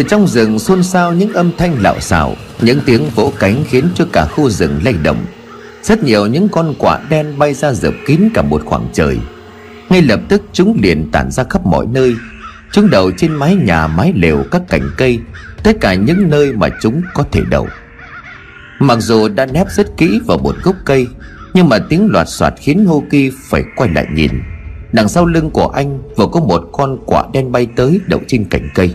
từ trong rừng xôn xao những âm thanh lạo xạo, những tiếng vỗ cánh khiến cho cả khu rừng lay động. Rất nhiều những con quạ đen bay ra dập kín cả một khoảng trời. Ngay lập tức chúng liền tản ra khắp mọi nơi. Chúng đậu trên mái nhà, mái lều, các cành cây, tất cả những nơi mà chúng có thể đậu mặc dù đã nép rất kỹ vào một gốc cây, nhưng mà tiếng loạt soạt khiến Hoki phải quay lại nhìn. Đằng sau lưng của anh vừa có một con quạ đen bay tới đậu trên cành cây.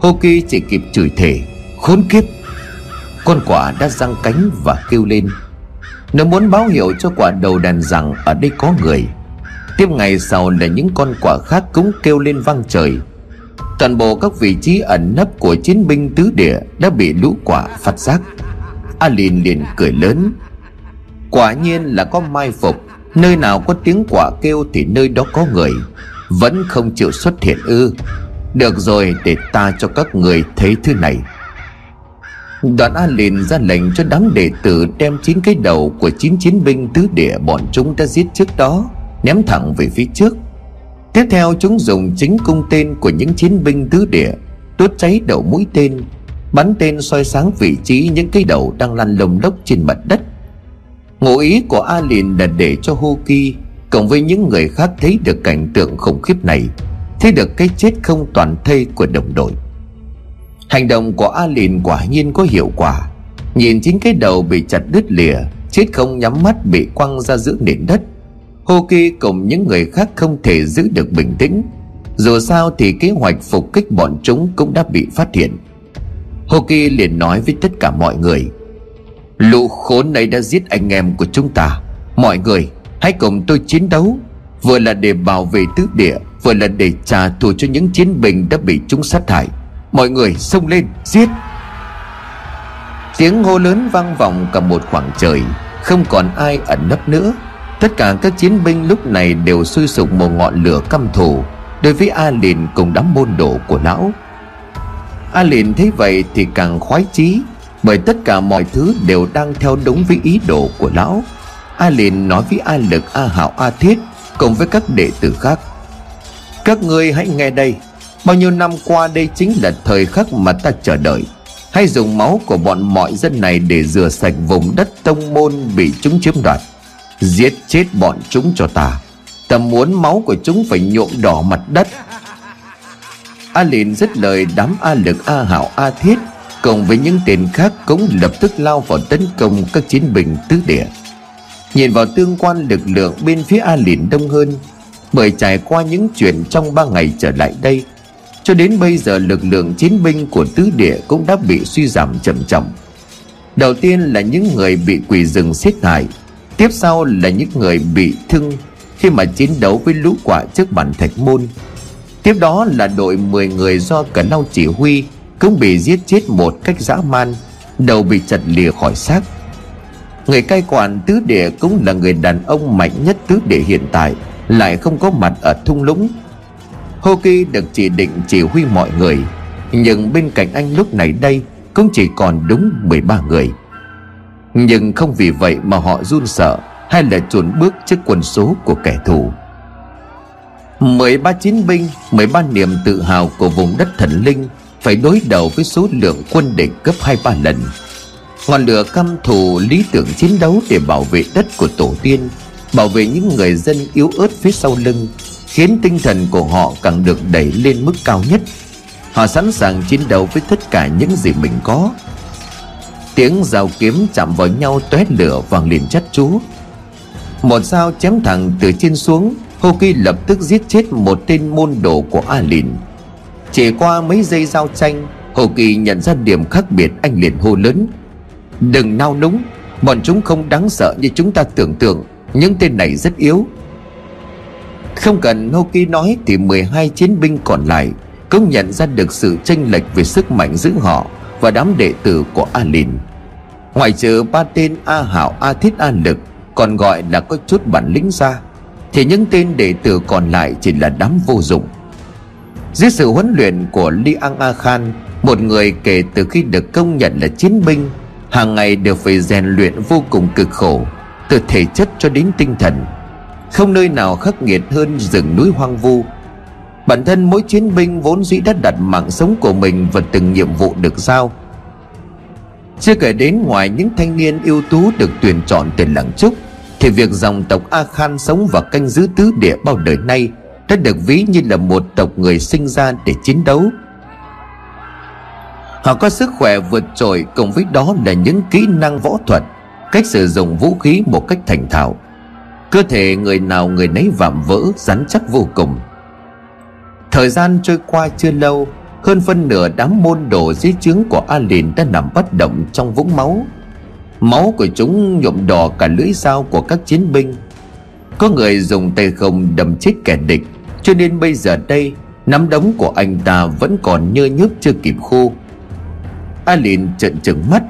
Hoki chỉ kịp chửi thề, Khốn kiếp. Con quả đã răng cánh và kêu lên. Nó muốn báo hiệu cho quả đầu đàn rằng ở đây có người. Tiếp ngày sau là những con quả khác cũng kêu lên vang trời. Toàn bộ các vị trí ẩn nấp của chiến binh tứ địa đã bị lũ quả phát giác. Alin liền cười lớn. Quả nhiên là có mai phục. Nơi nào có tiếng quả kêu thì nơi đó có người. Vẫn không chịu xuất hiện ư. Được rồi, để ta cho các người thấy thứ này. Đoàn A liền ra lệnh cho đám đệ tử đem chín cái đầu của chín chiến binh tứ địa bọn chúng đã giết trước đó, Ném thẳng về phía trước. Tiếp theo, chúng dùng chính cung tên của những chiến binh tứ địa, Đốt cháy đầu mũi tên, Bắn tên soi sáng vị trí những cái đầu đang lăn lồng lốc trên mặt đất. Ngụ ý của A Lìn là để cho Hoki Cộng với những người khác thấy được cảnh tượng khủng khiếp này Thấy được cái chết không toàn thây của đồng đội. Hành động của A Lìn quả nhiên có hiệu quả. Nhìn chính cái đầu bị chặt đứt lìa, Chết không nhắm mắt bị quăng ra giữa nền đất. Hoki cùng những người khác không thể giữ được bình tĩnh. Dù sao thì kế hoạch phục kích bọn chúng cũng đã bị phát hiện. Hoki liền nói với tất cả mọi người, Lũ khốn này đã giết anh em của chúng ta. Mọi người, hãy cùng tôi chiến đấu. Vừa là để bảo vệ tứ địa Vừa là để trả thù cho những chiến binh đã bị chúng sát hại. Mọi người xông lên, giết. Tiếng hô lớn vang vọng cả một khoảng trời, Không còn ai ẩn nấp nữa. Tất cả các chiến binh lúc này đều sôi sục một ngọn lửa căm thù. Đối với A Lìn cùng đám môn đồ của lão. A Lìn thấy vậy thì càng khoái chí, bởi tất cả mọi thứ đều đang theo đúng với ý đồ của lão. A liền nói với a lực, a hảo a thiết, cùng với các đệ tử khác các ngươi hãy nghe đây. Bao nhiêu năm qua đây chính là thời khắc mà ta chờ đợi. Hãy dùng máu của bọn mọi dân này để rửa sạch vùng đất tông môn bị chúng chiếm đoạt. Giết chết bọn chúng cho ta. Ta muốn máu của chúng phải nhuộm đỏ mặt đất. A liền dứt lời, đám a lực a hảo a thiết cùng với những tên khác cũng lập tức lao vào tấn công các chiến binh tứ địa. Nhìn vào tương quan lực lượng bên phía a lìn đông hơn bởi trải qua những chuyện trong ba ngày trở lại đây, cho đến bây giờ lực lượng chiến binh của tứ địa cũng đã bị suy giảm chậm chậm. Đầu tiên là những người bị quỷ rừng xiết hại, tiếp sau là những người bị thương khi mà chiến đấu với lũ quả trước bản thạch môn. Tiếp đó là đội 10 người do cả lau chỉ huy cũng bị giết chết một cách dã man, đầu bị chặt lìa khỏi xác. Người cai quản tứ địa cũng là người đàn ông mạnh nhất tứ địa hiện tại lại không có mặt ở thung lũng. Hoki được chỉ định chỉ huy mọi người, Nhưng bên cạnh anh lúc này đây Cũng chỉ còn đúng 13 người. Nhưng không vì vậy mà họ run sợ Hay là chuồn bước trước quân số của kẻ thù. 13 chiến binh 13 niềm tự hào của vùng đất thần linh phải đối đầu với số lượng quân địch gấp hai ba lần. Ngọn lửa căm thù lý tưởng chiến đấu để bảo vệ đất của tổ tiên bảo vệ những người dân yếu ớt phía sau lưng, khiến tinh thần của họ càng được đẩy lên mức cao nhất. Họ sẵn sàng chiến đấu với tất cả những gì mình có. Tiếng dao kiếm chạm vào nhau tóe lửa vàng liền chắt chú một dao chém thẳng từ trên xuống Hoki lập tức giết chết một tên môn đồ của A Lìn chỉ qua mấy giây giao tranh Hồ Kỳ nhận ra điểm khác biệt anh liền hô lớn. Đừng nao núng, Bọn chúng không đáng sợ như chúng ta tưởng tượng. Những tên này rất yếu. Không cần Ngô Kỳ nói Thì 12 chiến binh còn lại Cũng nhận ra được sự chênh lệch Về sức mạnh giữa họ Và đám đệ tử của A Lìn Ngoài trừ ba tên A Hảo, A Thiết, A Lực Còn gọi là có chút bản lĩnh ra, Thì những tên đệ tử còn lại Chỉ là đám vô dụng. Dưới sự huấn luyện của Li Ang A Khan, Một người kể từ khi được công nhận là chiến binh, hàng ngày đều phải rèn luyện vô cùng cực khổ từ thể chất cho đến tinh thần. Không nơi nào khắc nghiệt hơn rừng núi hoang vu. Bản thân mỗi chiến binh vốn dĩ đã đặt mạng sống của mình vào từng nhiệm vụ được giao. Chưa kể đến ngoài những thanh niên ưu tú được tuyển chọn từ làng trúc, Thì việc dòng tộc A Khan sống và canh giữ tứ địa bao đời nay Đã được ví như là một tộc người sinh ra để chiến đấu. Họ có sức khỏe vượt trội cùng với đó là những kỹ năng võ thuật. Cách sử dụng vũ khí một cách thành thạo. Cơ thể người nào người nấy vạm vỡ, rắn chắc vô cùng. Thời gian trôi qua chưa lâu, Hơn phân nửa đám môn đồ dưới trướng của A Lìn đã nằm bất động trong vũng máu. Máu của chúng nhuộm đỏ cả lưỡi dao của các chiến binh. Có người dùng tay không đâm chết kẻ địch. Cho nên bây giờ đây, Nắm đấm của anh ta vẫn còn nhơ nhớp chưa kịp khô. A Lìn trợn trừng mắt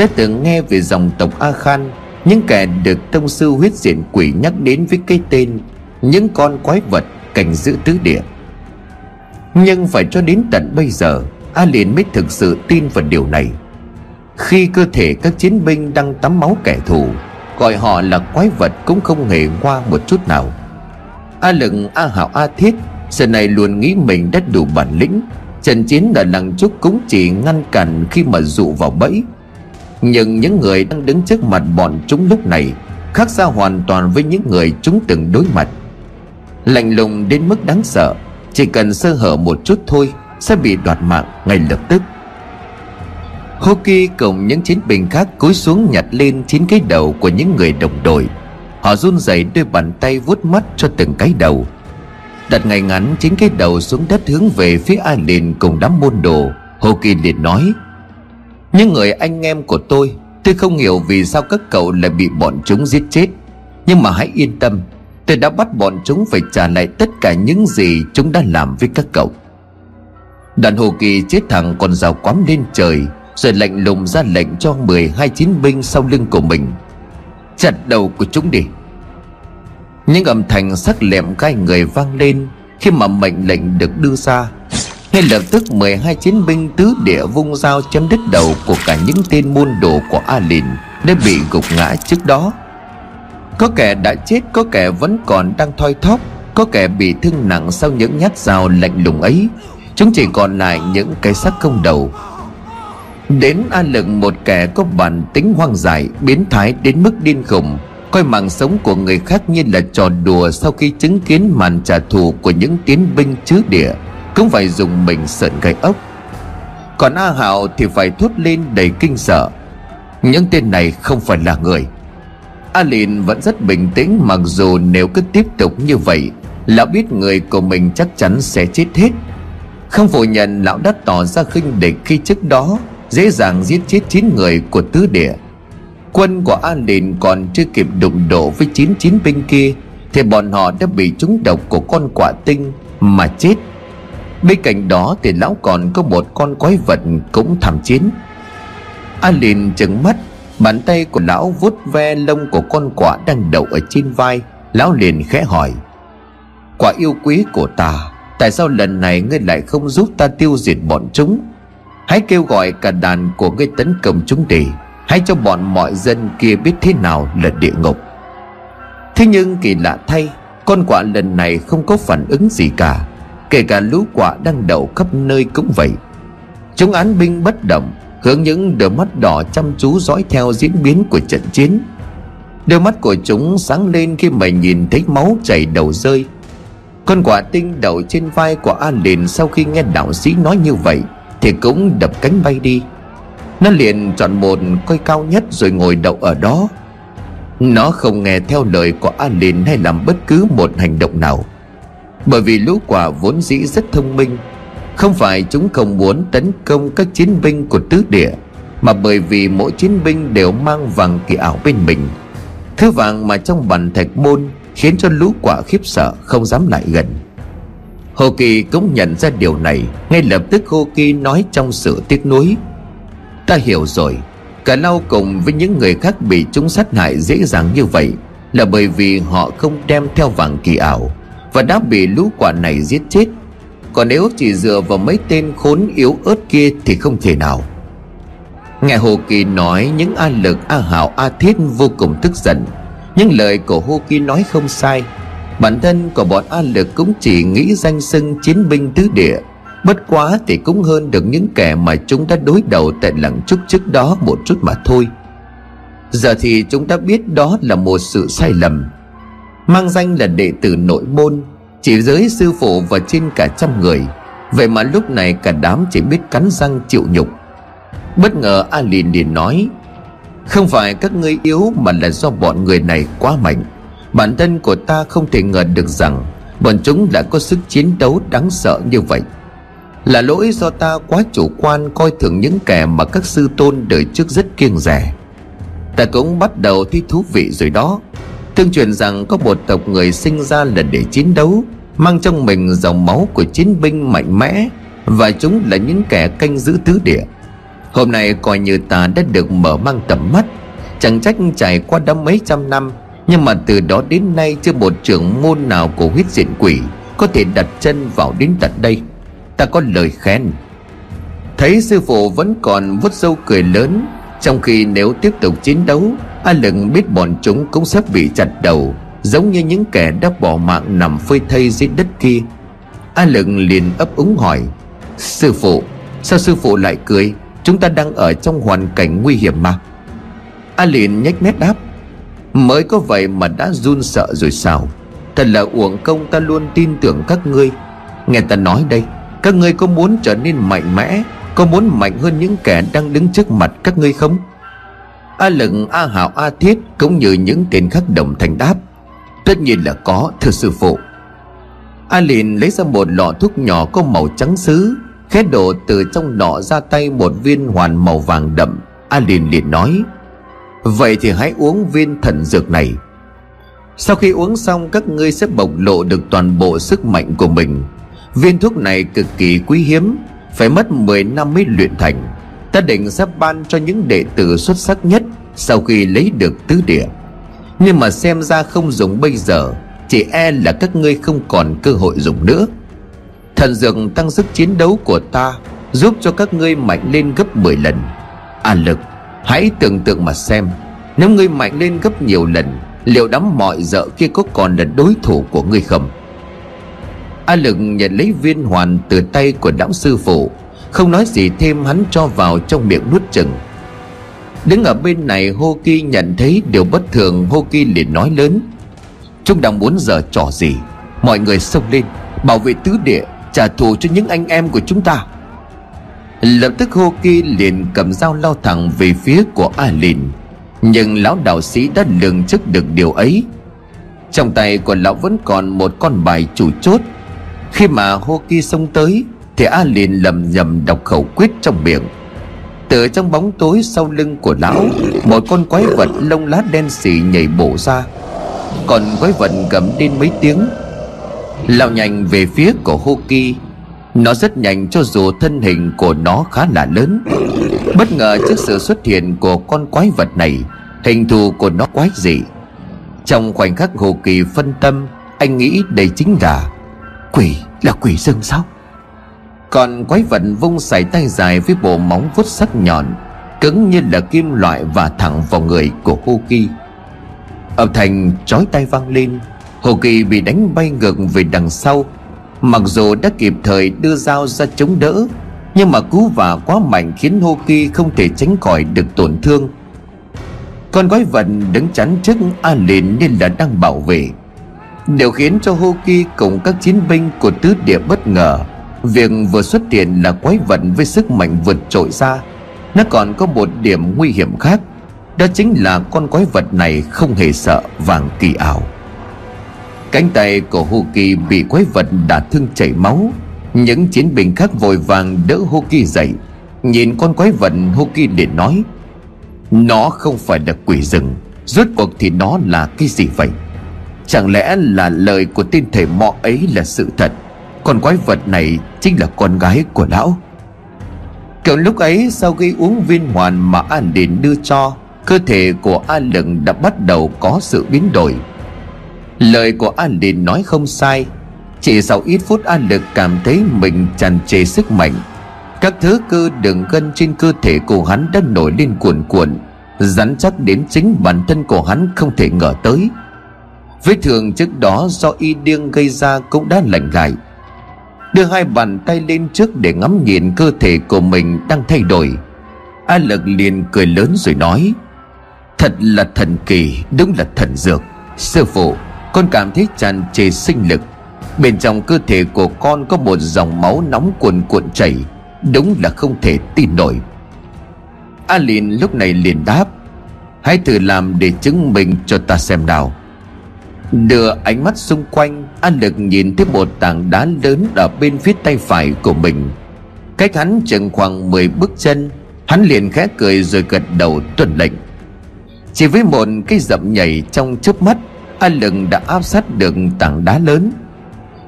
đã từng nghe về dòng tộc A Khan Những kẻ được tông sư huyết diện quỷ nhắc đến với cái tên Những con quái vật cảnh giữ tứ địa. Nhưng phải cho đến tận bây giờ, A liền mới thực sự tin vào điều này. Khi cơ thể các chiến binh đang tắm máu kẻ thù, Gọi họ là quái vật cũng không hề qua một chút nào. A lừng A hảo, A thiết Giờ này luôn nghĩ mình đã đủ bản lĩnh. Trận chiến ở làng trúc cũng chỉ ngăn cản khi mà dụ vào bẫy. Nhưng những người đang đứng trước mặt bọn chúng lúc này Khác xa hoàn toàn với những người chúng từng đối mặt. Lạnh lùng đến mức đáng sợ, chỉ cần sơ hở một chút thôi Sẽ bị đoạt mạng ngay lập tức. Hoki cùng những chiến binh khác cúi xuống nhặt lên chín cái đầu của những người đồng đội. Họ run rẩy đôi bàn tay vuốt mắt cho từng cái đầu. Đặt ngay ngắn chín cái đầu xuống đất hướng về phía A cùng đám môn đồ, Hoki liền nói những người anh em của tôi Tôi không hiểu vì sao các cậu lại bị bọn chúng giết chết. Nhưng mà hãy yên tâm, Tôi đã bắt bọn chúng phải trả lại tất cả những gì chúng đã làm với các cậu. Đoàn hồ kỳ chết thẳng con rào quắm lên trời, Rồi lạnh lùng ra lệnh cho 12 chiến binh sau lưng của mình. Chặt đầu của chúng đi. Những âm thanh sắc lẹm gai người vang lên Khi mà mệnh lệnh được đưa ra ngay lập tức 12 chiến binh tứ địa vung dao chém đứt đầu của cả những tên môn đồ của A Lìn đã bị gục ngã trước đó. Có kẻ đã chết, Có kẻ vẫn còn đang thoi thóp, Có kẻ bị thương nặng sau những nhát dao lạnh lùng ấy. Chúng chỉ còn lại những cái xác không đầu. Đến A lực, một kẻ có bản tính hoang dại, Biến thái đến mức điên khùng. Coi mạng sống của người khác như là trò đùa Sau khi chứng kiến màn trả thù của những tiến binh chứ địa. Cũng phải dùng mình sợn gai ốc. Còn A Hạo thì phải thốt lên đầy kinh sợ. Những tên này không phải là người. A Alin vẫn rất bình tĩnh, mặc dù nếu cứ tiếp tục như vậy, Lão biết người của mình chắc chắn sẽ chết hết. Không phủ nhận, lão đã tỏ ra khinh địch khi trước đó Dễ dàng giết chết 9 người của tứ địa. Quân của a Alin còn chưa kịp đụng độ với chín chiến binh kia, Thì bọn họ đã bị trúng độc của con quả tinh mà chết. Bên cạnh đó thì lão còn có một con quái vật cũng tham chiến. Alin chừng mắt, Bàn tay của lão vuốt ve lông của con quạ đang đậu ở trên vai. Lão liền khẽ hỏi Quả yêu quý của ta, Tại sao lần này ngươi lại không giúp ta tiêu diệt bọn chúng? Hãy kêu gọi cả đàn của ngươi tấn công chúng đi, Hãy cho bọn mọi dân kia biết thế nào là địa ngục. Thế nhưng kỳ lạ thay, Con quạ lần này không có phản ứng gì cả. Kể cả lũ quạ đang đậu khắp nơi cũng vậy. Chúng án binh bất động, Hướng những đôi mắt đỏ chăm chú dõi theo diễn biến của trận chiến. Đôi mắt của chúng sáng lên khi mà nhìn thấy máu chảy đầu rơi. Con quả tinh đậu trên vai của An liền sau khi nghe đạo sĩ nói như vậy Thì cũng đập cánh bay đi. Nó liền chọn một coi cao nhất rồi ngồi đậu ở đó. Nó không nghe theo lời của An liền hay làm bất cứ một hành động nào. Bởi vì lũ quả vốn dĩ rất thông minh. Không phải chúng không muốn tấn công các chiến binh của tứ địa, Mà bởi vì mỗi chiến binh đều mang vàng kỳ ảo bên mình. Thứ vàng mà trong bàn thạch môn Khiến cho lũ quả khiếp sợ không dám lại gần. Hồ Kỳ cũng nhận ra điều này, Ngay lập tức Hồ Kỳ nói trong sự tiếc nuối. Ta hiểu rồi, Cả lau cùng với những người khác bị chúng sát hại dễ dàng như vậy Là bởi vì họ không đem theo vàng kỳ ảo. Và đã bị lũ quả này giết chết. Còn nếu chỉ dựa vào mấy tên khốn yếu ớt kia Thì không thể nào. Nghe Hồ Kỳ nói những A Lực, A Hảo, A Thiết vô cùng tức giận. Nhưng lời của Hồ Kỳ nói không sai. Bản thân của bọn A Lực cũng chỉ nghĩ danh xưng chiến binh tứ địa. Bất quá thì cũng hơn được những kẻ mà chúng đã đối đầu tại làng trúc trước đó một chút mà thôi. Giờ thì chúng ta biết đó là một sự sai lầm. Mang danh là đệ tử nội môn, Chỉ giới sư phụ và trên cả trăm người. Vậy mà lúc này cả đám chỉ biết cắn răng chịu nhục. Bất ngờ A liền liền nói, Không phải các ngươi yếu mà là do bọn người này quá mạnh. Bản thân của ta không thể ngờ được rằng Bọn chúng đã có sức chiến đấu đáng sợ như vậy. Là lỗi do ta quá chủ quan coi thường những kẻ mà các sư tôn đời trước rất kiêng rẻ. Ta cũng bắt đầu thấy thú vị rồi đó. Tương truyền rằng có một tộc người sinh ra là để chiến đấu, Mang trong mình dòng máu của chiến binh mạnh mẽ, Và chúng là những kẻ canh giữ tứ địa. Hôm nay coi như ta đã được mở mang tầm mắt, Chẳng trách trải qua đã mấy trăm năm, Nhưng mà từ đó đến nay chưa một trưởng môn nào của huyết diện quỷ Có thể đặt chân vào đến tận đây. Ta có lời khen. Thấy sư phụ vẫn còn vút sâu cười lớn, Trong khi nếu tiếp tục chiến đấu A Lừng biết bọn chúng cũng sắp bị chặt đầu, Giống như những kẻ đã bỏ mạng nằm phơi thây dưới đất kia. A Lừng liền ấp úng hỏi, Sư phụ, Sao sư phụ lại cười? Chúng ta đang ở trong hoàn cảnh nguy hiểm mà. A liền nhếch mép đáp, Mới có vậy mà đã run sợ rồi sao? Thật là uổng công ta luôn tin tưởng các ngươi. Nghe ta nói đây, Các ngươi có muốn trở nên mạnh mẽ, Có muốn mạnh hơn những kẻ đang đứng trước mặt các ngươi không? A Lừng, A Hảo, A Thiết Cũng như những tên khác đồng thành đáp. Tất nhiên là có thưa sư phụ. A liền lấy ra một lọ thuốc nhỏ có màu trắng sứ Khét đổ từ trong lọ ra tay một viên hoàn màu vàng đậm. A liền liền nói Vậy thì hãy uống viên thần dược này. Sau khi uống xong các ngươi sẽ bộc lộ được toàn bộ sức mạnh của mình. Viên thuốc này cực kỳ quý hiếm Phải mất 10 năm mới luyện thành. Ta định sẽ ban cho những đệ tử xuất sắc nhất Sau khi lấy được tứ địa. Nhưng mà xem ra không dùng bây giờ, Chỉ e là các ngươi không còn cơ hội dùng nữa. Thần dược tăng sức chiến đấu của ta, Giúp cho các ngươi mạnh lên gấp 10 lần. À lực, Hãy tưởng tượng mà xem. Nếu ngươi mạnh lên gấp nhiều lần, Liệu đám mọi dợ kia có còn là đối thủ của ngươi không? A lực nhận lấy viên hoàn từ tay của lão sư phụ không nói gì thêm, hắn cho vào trong miệng nuốt chừng. Đứng ở bên này, Hô Ki nhận thấy điều bất thường. Hô Ki liền nói lớn, Chúng đang muốn giờ trò gì? Mọi người xông lên, Bảo vệ tứ địa, Trả thù cho những anh em của chúng ta. Lập tức Hô Ki liền cầm dao lao thẳng về phía của A Lìn. Nhưng lão đạo sĩ đã lường trước được điều ấy. Trong tay của lão vẫn còn một con bài chủ chốt. Khi mà Hô Ki xông tới thì A liền lầm nhầm đọc khẩu quyết trong miệng. Từ trong bóng tối sau lưng của lão, Một con quái vật lông lá đen xì nhảy bổ ra. Còn quái vật gầm lên mấy tiếng. Lao nhanh về phía của Hoki Nó rất nhanh cho dù thân hình của nó khá là lớn. Bất ngờ trước sự xuất hiện của con quái vật này, Hình thù của nó quái dị. Trong khoảnh khắc Hồ Kỳ phân tâm, Anh nghĩ đây chính là Quỷ là quỷ rừng sao? Còn quái vật vung sải tay dài với bộ móng vuốt sắc nhọn, cứng như là kim loại và thẳng vào người của Hoki âm thanh chói tay vang lên Hoki bị đánh bay ngược về đằng sau. Mặc dù đã kịp thời đưa dao ra chống đỡ, nhưng mà cú vả quá mạnh khiến Hoki không thể tránh khỏi được tổn thương. Con quái vật đứng chắn trước A Lìn nên là đang bảo vệ, Điều khiến cho Hoki cùng các chiến binh của tứ địa bất ngờ. Việc vừa xuất hiện là quái vật với sức mạnh vượt trội ra Nó còn có một điểm nguy hiểm khác, Đó chính là con quái vật này không hề sợ vàng kỳ ảo. Cánh tay của Hoki bị quái vật đả thương chảy máu. Những chiến binh khác vội vàng đỡ Hoki dậy. Nhìn con quái vật Hoki để nói, Nó không phải là quỷ rừng. Rốt cuộc thì nó là cái gì vậy? Chẳng lẽ là lời của tên thể mọ ấy là sự thật? Con quái vật này chính là con gái của lão. Cậu lúc ấy, sau khi uống viên hoàn mà An Điền đưa cho, Cơ thể của An Lừng đã bắt đầu có sự biến đổi. Lời của An Điền nói không sai, Chỉ sau ít phút An Lực cảm thấy mình tràn trề sức mạnh. Các thứ cơ đường gân trên cơ thể của hắn đã nổi lên cuồn cuộn, Rắn chắc đến chính bản thân của hắn không thể ngờ tới. Vết thương trước đó do y điên gây ra cũng đã lành lại. Đưa hai bàn tay lên trước để ngắm nhìn cơ thể của mình đang thay đổi. A Lực liền cười lớn rồi nói, Thật là thần kỳ, Đúng là thần dược. Sư phụ, Con cảm thấy tràn trề sinh lực. Bên trong cơ thể của con có một dòng máu nóng cuồn cuộn chảy, Đúng là không thể tin nổi. A Lìn lúc này liền đáp, Hãy thử làm để chứng minh cho ta xem nào. Đưa ánh mắt xung quanh An lực nhìn thấy một tảng đá lớn Ở bên phía tay phải của mình. Cách hắn chừng khoảng 10 bước chân, Hắn liền khẽ cười rồi gật đầu tuân lệnh. Chỉ với một cái dậm nhảy trong chớp mắt, An lực đã áp sát được tảng đá lớn.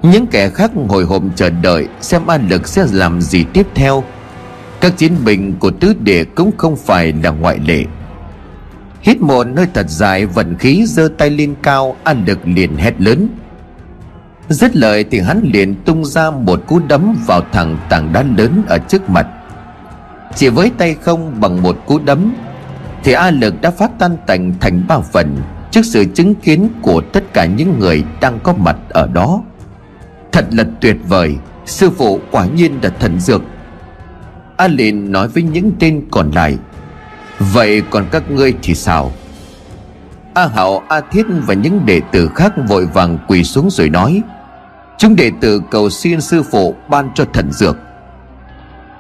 Những kẻ khác hồi hộp chờ đợi Xem An lực sẽ làm gì tiếp theo. Các chiến binh của tứ địa cũng không phải là ngoại lệ. Hít một hơi thật dài vận khí giơ tay lên cao, An lực liền hét lớn. Dứt lời thì hắn liền tung ra một cú đấm vào thẳng tảng đá lớn ở trước mặt. Chỉ với tay không bằng một cú đấm, Thì A lực đã phát tan tành thành ba phần Trước sự chứng kiến của tất cả những người đang có mặt ở đó. Thật là tuyệt vời, Sư phụ quả nhiên là thần dược. A liền nói với những tên còn lại, Vậy còn các ngươi thì sao? A Hảo A Thiết và những đệ tử khác vội vàng quỳ xuống rồi nói Chúng đệ tử cầu xin sư phụ ban cho thần dược.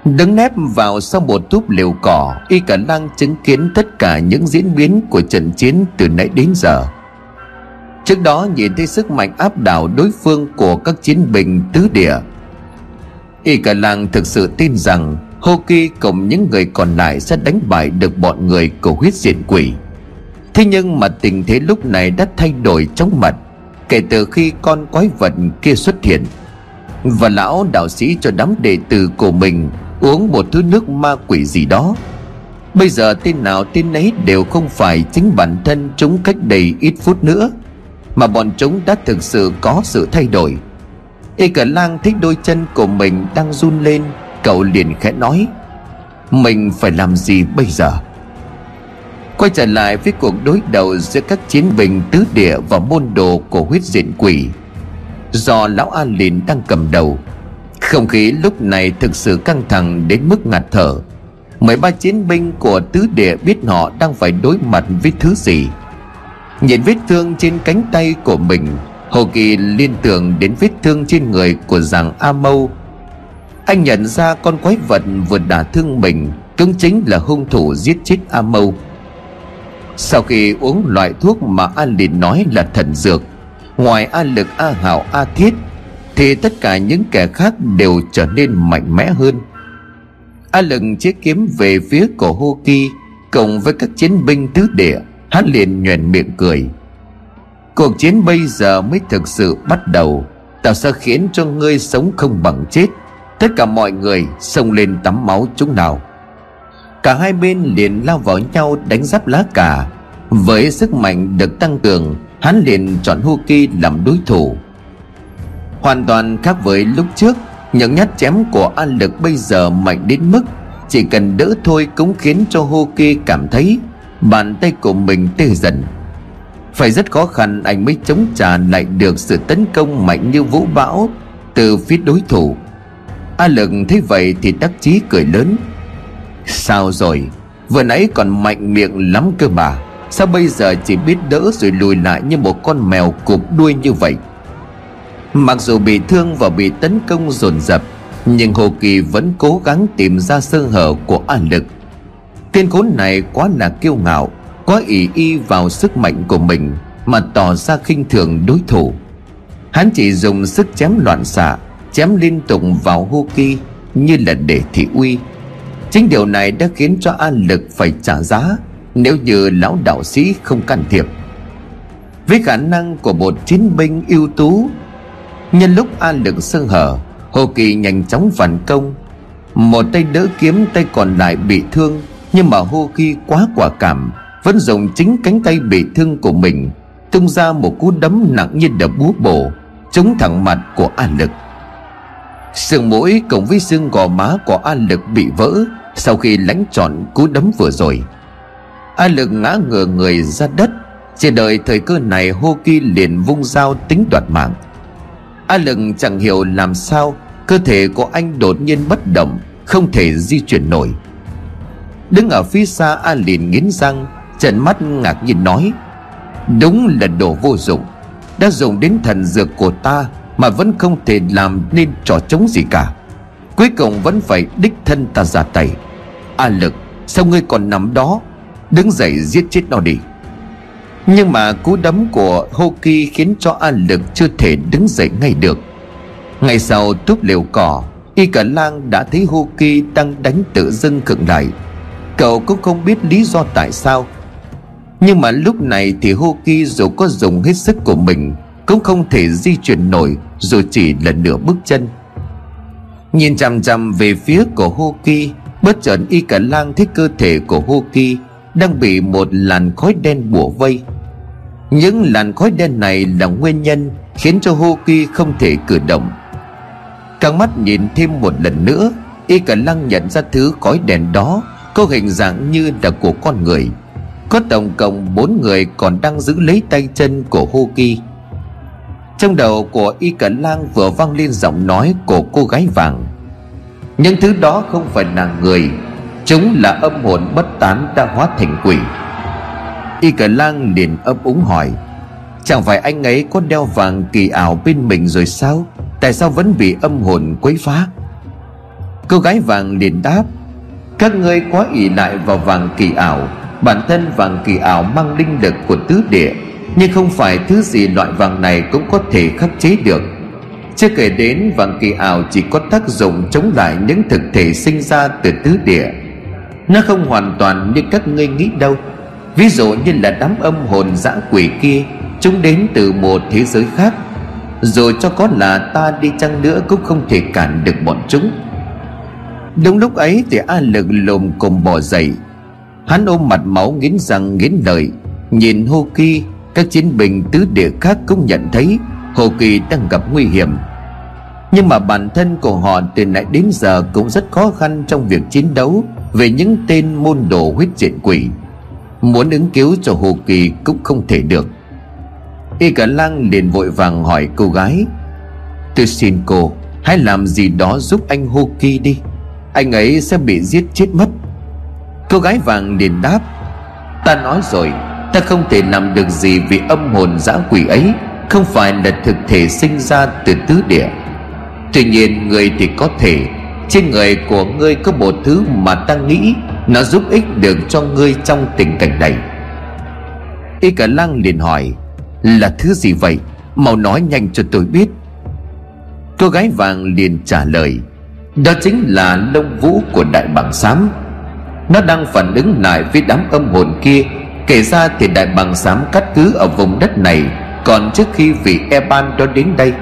Đứng nép vào sau một túp liều cỏ, Y cả năng chứng kiến tất cả những diễn biến của trận chiến từ nãy đến giờ. Trước đó nhìn thấy sức mạnh áp đảo đối phương của các chiến binh tứ địa. Y cả làng thực sự tin rằng Hô Kỳ cùng những người còn lại sẽ đánh bại được bọn người của huyết diện quỷ. Thế nhưng mà tình thế lúc này đã thay đổi chóng mặt. Kể từ khi con quái vật kia xuất hiện. Và lão đạo sĩ cho đám đệ tử của mình Uống một thứ nước ma quỷ gì đó. Bây giờ tên nào tên ấy đều không phải chính bản thân chúng cách đây ít phút nữa, Mà bọn chúng đã thực sự có sự thay đổi. Y cả lang thích đôi chân của mình đang run lên, Cậu liền khẽ nói, Mình phải làm gì bây giờ? Quay trở lại với cuộc đối đầu giữa các chiến binh tứ địa và môn đồ của huyết diện quỷ. Do lão A Lìn đang cầm đầu, Không khí lúc này thực sự căng thẳng đến mức ngạt thở. Mấy ba chiến binh của tứ địa biết họ đang phải đối mặt với thứ gì. Nhìn vết thương trên cánh tay của mình, Hồ Kỳ liên tưởng đến vết thương trên người của giàng A Mâu Anh nhận ra con quái vật vừa đả thương mình Cũng chính là hung thủ giết chết A Mâu sau khi uống loại thuốc mà An Lìn nói là thần dược, Ngoài A Lực, A Hảo, A Thiết, Thì tất cả những kẻ khác đều trở nên mạnh mẽ hơn. A Lực chiếc kiếm về phía cổ Hô Kỳ Cộng với các chiến binh tứ địa, Hắn liền nhoèn miệng cười. Cuộc chiến bây giờ mới thực sự bắt đầu. Tao sẽ khiến cho ngươi sống không bằng chết. Tất cả mọi người xông lên tắm máu chúng nào. Cả hai bên liền lao vào nhau đánh giáp lá cả Với sức mạnh được tăng cường, Hắn liền chọn Huki làm đối thủ. Hoàn toàn khác với lúc trước, Những nhát chém của An Lực bây giờ mạnh đến mức Chỉ cần đỡ thôi cũng khiến cho Huki cảm thấy Bàn tay của mình tê dần. Phải rất khó khăn anh mới chống trả lại được sự tấn công mạnh như vũ bão Từ phía đối thủ. A Lực thấy vậy thì đắc chí cười lớn. Sao rồi? Vừa nãy còn mạnh miệng lắm cơ mà. Sao bây giờ chỉ biết đỡ rồi lùi lại như một con mèo cụp đuôi như vậy? Mặc dù bị thương và bị tấn công dồn dập, Nhưng Hồ Kỳ vẫn cố gắng tìm ra sơ hở của A lực. Tên khốn này quá là kiêu ngạo, Quá ỷ y vào sức mạnh của mình Mà tỏ ra khinh thường đối thủ. Hắn chỉ dùng sức chém loạn xạ, Chém liên tục vào Hô Kỳ Như là để thị uy. Chính điều này đã khiến cho An Lực phải trả giá Nếu như lão đạo sĩ không can thiệp. Với khả năng của một chiến binh ưu tú, Nhân lúc An Lực sơ hở, Hồ Kỳ nhanh chóng phản công. Một tay đỡ kiếm, tay còn lại bị thương, Nhưng mà Hồ Kỳ quá quả cảm, Vẫn dùng chính cánh tay bị thương của mình, Tung ra một cú đấm nặng như đập búa bổ Chống thẳng mặt của An Lực. Sương mũi cộng với xương gò má của An Lực bị vỡ sau khi lãnh trọn cú đấm vừa rồi, a lực ngã ngửa người ra đất. Chỉ đợi thời cơ này, Hô Kỳ liền vung dao tính đoạt mạng. A lực chẳng hiểu làm sao Cơ thể của anh đột nhiên bất động, Không thể di chuyển nổi. Đứng ở phía xa, A liền nghiến răng, trợn mắt ngạc nhiên nói, Đúng là đồ vô dụng. Đã dùng đến thần dược của ta Mà vẫn không thể làm nên trò chống gì cả. Cuối cùng vẫn phải đích thân ta ra tay. A lực, Sao ngươi còn nằm đó? Đứng dậy giết chết nó đi. Nhưng mà cú đấm của Hoki Khiến cho A lực chưa thể đứng dậy ngay được. Ngày sau túp liều cỏ, Y cả lang đã thấy Hoki đang đánh tự dưng khựng lại. Cậu cũng không biết lý do tại sao. Nhưng mà lúc này thì Hoki dù có dùng hết sức của mình, Cũng không thể di chuyển nổi, Dù chỉ là nửa bước chân. Nhìn chằm chằm về phía của Hoki Bất chợt y cả lang thấy cơ thể của Hoki Đang bị một làn khói đen bủa vây. Những làn khói đen này là nguyên nhân Khiến cho Hoki không thể cử động. Căng mắt nhìn thêm một lần nữa, Y cả lăng nhận ra thứ khói đèn đó Có hình dạng như là của con người. Có tổng cộng bốn người còn đang giữ lấy tay chân của Hoki trong đầu của Y Cẩn lang vừa vang lên giọng nói của cô gái vàng. Những thứ đó không phải là người, Chúng là âm hồn bất tán đã hóa thành quỷ. Y Cẩn lang liền ấp úng hỏi, Chẳng phải anh ấy có đeo vàng kỳ ảo bên mình rồi sao? Tại sao vẫn bị âm hồn quấy phá? Cô gái vàng liền đáp, Các ngươi quá ỷ lại vào vàng kỳ ảo, Bản thân vàng kỳ ảo mang linh lực của tứ địa nhưng không phải thứ gì loại vàng này cũng có thể khắc chế được. Chưa kể đến vàng kỳ ảo chỉ có tác dụng chống lại những thực thể sinh ra từ tứ địa. Nó không hoàn toàn như các ngươi nghĩ đâu. Ví dụ như là đám âm hồn dã quỷ kia, Chúng đến từ một thế giới khác. Rồi cho có là ta đi chăng nữa cũng không thể cản được bọn chúng. Đúng lúc ấy thì A lực lồm cùng bỏ dậy. Hắn ôm mặt máu nghiến răng nghiến lợi, Nhìn Hô Kỳ các chiến binh tứ địa khác cũng nhận thấy Hồ Kỳ đang gặp nguy hiểm. Nhưng mà bản thân của họ từ nãy đến giờ cũng rất khó khăn trong việc chiến đấu Về những tên môn đồ huyết diện quỷ. Muốn ứng cứu cho Hồ Kỳ cũng không thể được. Y cả lang liền vội vàng hỏi cô gái, Tôi xin cô, Hãy làm gì đó giúp anh Hô Kỳ đi. Anh ấy sẽ bị giết chết mất. Cô gái vàng liền đáp, Ta nói rồi Ta không thể làm được gì vì âm hồn dã quỷ ấy, không phải là thực thể sinh ra từ tứ địa. Tuy nhiên, người thì có thể. Trên người của ngươi có một thứ mà ta nghĩ nó giúp ích được cho ngươi trong tình cảnh này. Y cả lang liền hỏi, là thứ gì vậy? Mau nói nhanh cho tôi biết. Cô gái vàng liền trả lời, đó chính là lông vũ của đại bảng xám nó đang phản ứng lại với đám âm hồn kia kể ra thì đại bàng xám cắt cứ ở vùng đất này. Còn trước khi vị Eban đó đến đây,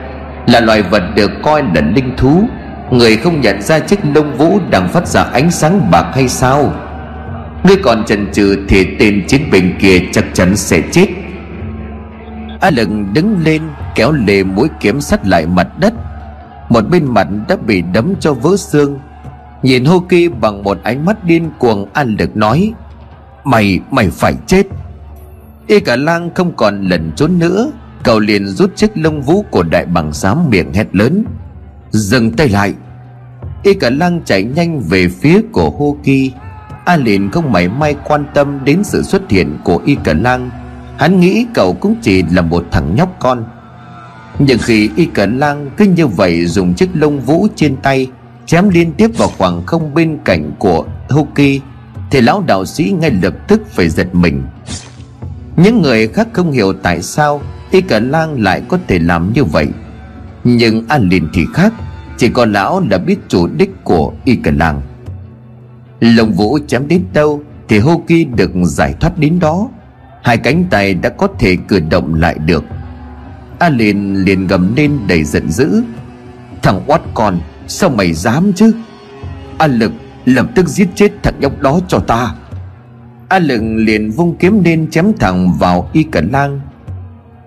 Là loài vật được coi là linh thú. Người không nhận ra chiếc lông vũ đang phát ra ánh sáng bạc hay sao? Ngươi còn chần chừ thì tên chiến binh kia chắc chắn sẽ chết. A lừng đứng lên, kéo lê mũi kiếm sắt lại mặt đất. Một bên mặt đã bị đấm cho vỡ xương. Nhìn Hô Kỳ bằng một ánh mắt điên cuồng, a lực nói Mày, mày phải chết. Y cả lang không còn lẩn trốn nữa. Cậu liền rút chiếc lông vũ của đại bằng xám miệng hét lớn. Dừng tay lại. Y cả lang chạy nhanh về phía của hô kỳ a liền không mảy may quan tâm đến sự xuất hiện của y cả lang. Hắn nghĩ cậu cũng chỉ là một thằng nhóc con. Nhưng khi y cả lang cứ như vậy dùng chiếc lông vũ trên tay chém liên tiếp vào khoảng không bên cạnh của hô kỳ thì lão đạo sĩ ngay lập tức phải giật mình. Những người khác không hiểu tại sao y cả lang lại có thể làm như vậy. Nhưng an liền thì khác, chỉ có lão là biết chủ đích của y cả lang. Lồng vũ chém đến đâu thì hô kỳ được giải thoát đến đó. Hai cánh tay đã có thể cử động lại được. A liền liền gầm lên đầy giận dữ. Thằng oát con, sao mày dám chứ? A lực lập tức giết chết thằng nhóc đó cho ta. A lừng liền vung kiếm lên chém thẳng vào y cẩn lang.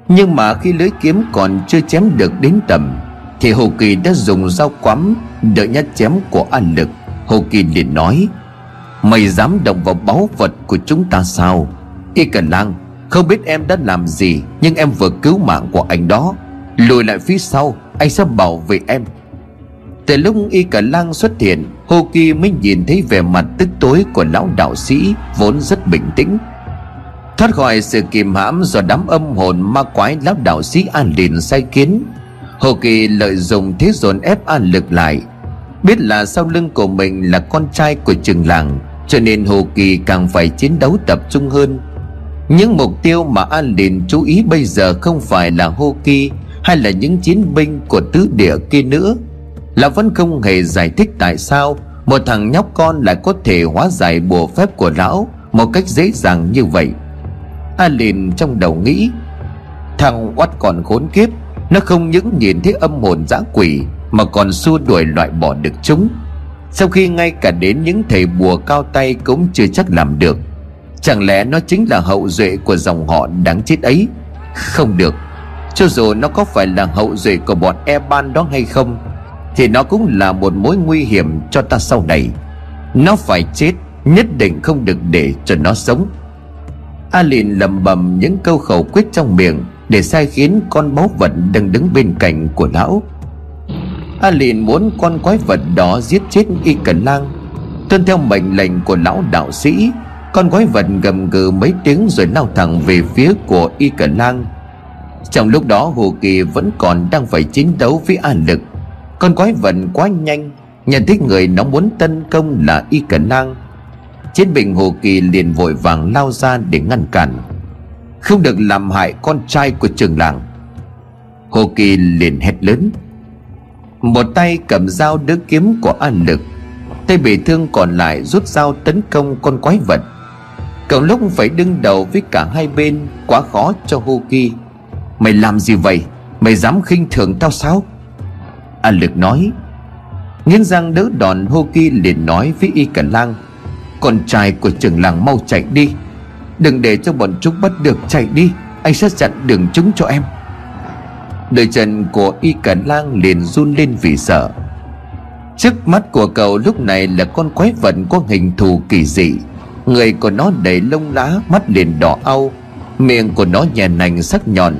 Nhưng mà khi lưới kiếm còn chưa chém được đến tầm, Thì Hồ Kỳ đã dùng dao quắm Đợi nhát chém của A lực Hồ Kỳ liền nói, Mày dám động vào báu vật của chúng ta sao? Y cẩn lang, Không biết em đã làm gì, Nhưng em vừa cứu mạng của anh đó. Lùi lại phía sau, Anh sẽ bảo vệ em. Từ lúc y cả lang xuất hiện Hô Kỳ mới nhìn thấy vẻ mặt tức tối Của lão đạo sĩ Vốn rất bình tĩnh. Thoát khỏi sự kìm hãm do đám âm hồn ma quái lão đạo sĩ An Lìn sai kiến Hồ Kỳ lợi dụng thế dồn ép An Lực lại. Biết là sau lưng của mình là con trai của trường làng, Cho nên Hồ Kỳ càng phải chiến đấu tập trung hơn. Những mục tiêu mà An Lìn chú ý bây giờ không phải là Hồ Kỳ Hay là những chiến binh của tứ địa kia nữa. Là vẫn không hề giải thích tại sao Một thằng nhóc con lại có thể hóa giải bùa phép của lão Một cách dễ dàng như vậy. A trong đầu nghĩ, Thằng oắt còn khốn kiếp, Nó không những nhìn thấy âm hồn dã quỷ Mà còn xua đuổi loại bỏ được chúng. Sau khi ngay cả đến những thầy bùa cao tay Cũng chưa chắc làm được, Chẳng lẽ nó chính là hậu duệ của dòng họ đáng chết ấy? Không được. Cho dù nó có phải là hậu duệ của bọn e ban đó hay không thì nó cũng là một mối nguy hiểm cho ta sau này. Nó phải chết, Nhất định không được để cho nó sống. A Lìn lầm bầm những câu khẩu quyết trong miệng Để sai khiến con báu vật đang đứng bên cạnh của lão. A Lìn muốn con quái vật đó giết chết Y Cần Lang. Tuân theo mệnh lệnh của lão đạo sĩ, Con quái vật gầm gừ mấy tiếng rồi lao thẳng về phía của Y Cần Lang. Trong lúc đó Hồ Kỳ vẫn còn đang phải chiến đấu với A Lực con quái vật quá nhanh, Nhận thấy người nó muốn tấn công là Y Cần Lang. Chiến binh Hồ Kỳ liền vội vàng lao ra để ngăn cản. Không được làm hại con trai của trường làng. Hồ Kỳ liền hét lớn. Một tay cầm dao đỡ kiếm của An Lực, Tay bị thương còn lại rút dao tấn công con quái vật. Cậu lúc phải đứng đầu với cả hai bên, Quá khó cho Hồ Kỳ. Mày làm gì vậy? Mày dám khinh thường tao sao? A Lực nói, Nghiến răng đỡ đòn Hô Kỳ liền nói với Y Cẩn Lang, con trai của trưởng làng mau chạy đi. Đừng để cho bọn chúng bắt được chạy đi. Anh sẽ chặn đường chúng cho em Đôi chân của Y Cẩn Lang liền run lên vì sợ. Trước mắt của cậu lúc này là con quái vật có hình thù kỳ dị. Người của nó đầy lông lá, Mắt liền đỏ au, Miệng của nó nhè nành sắc nhọn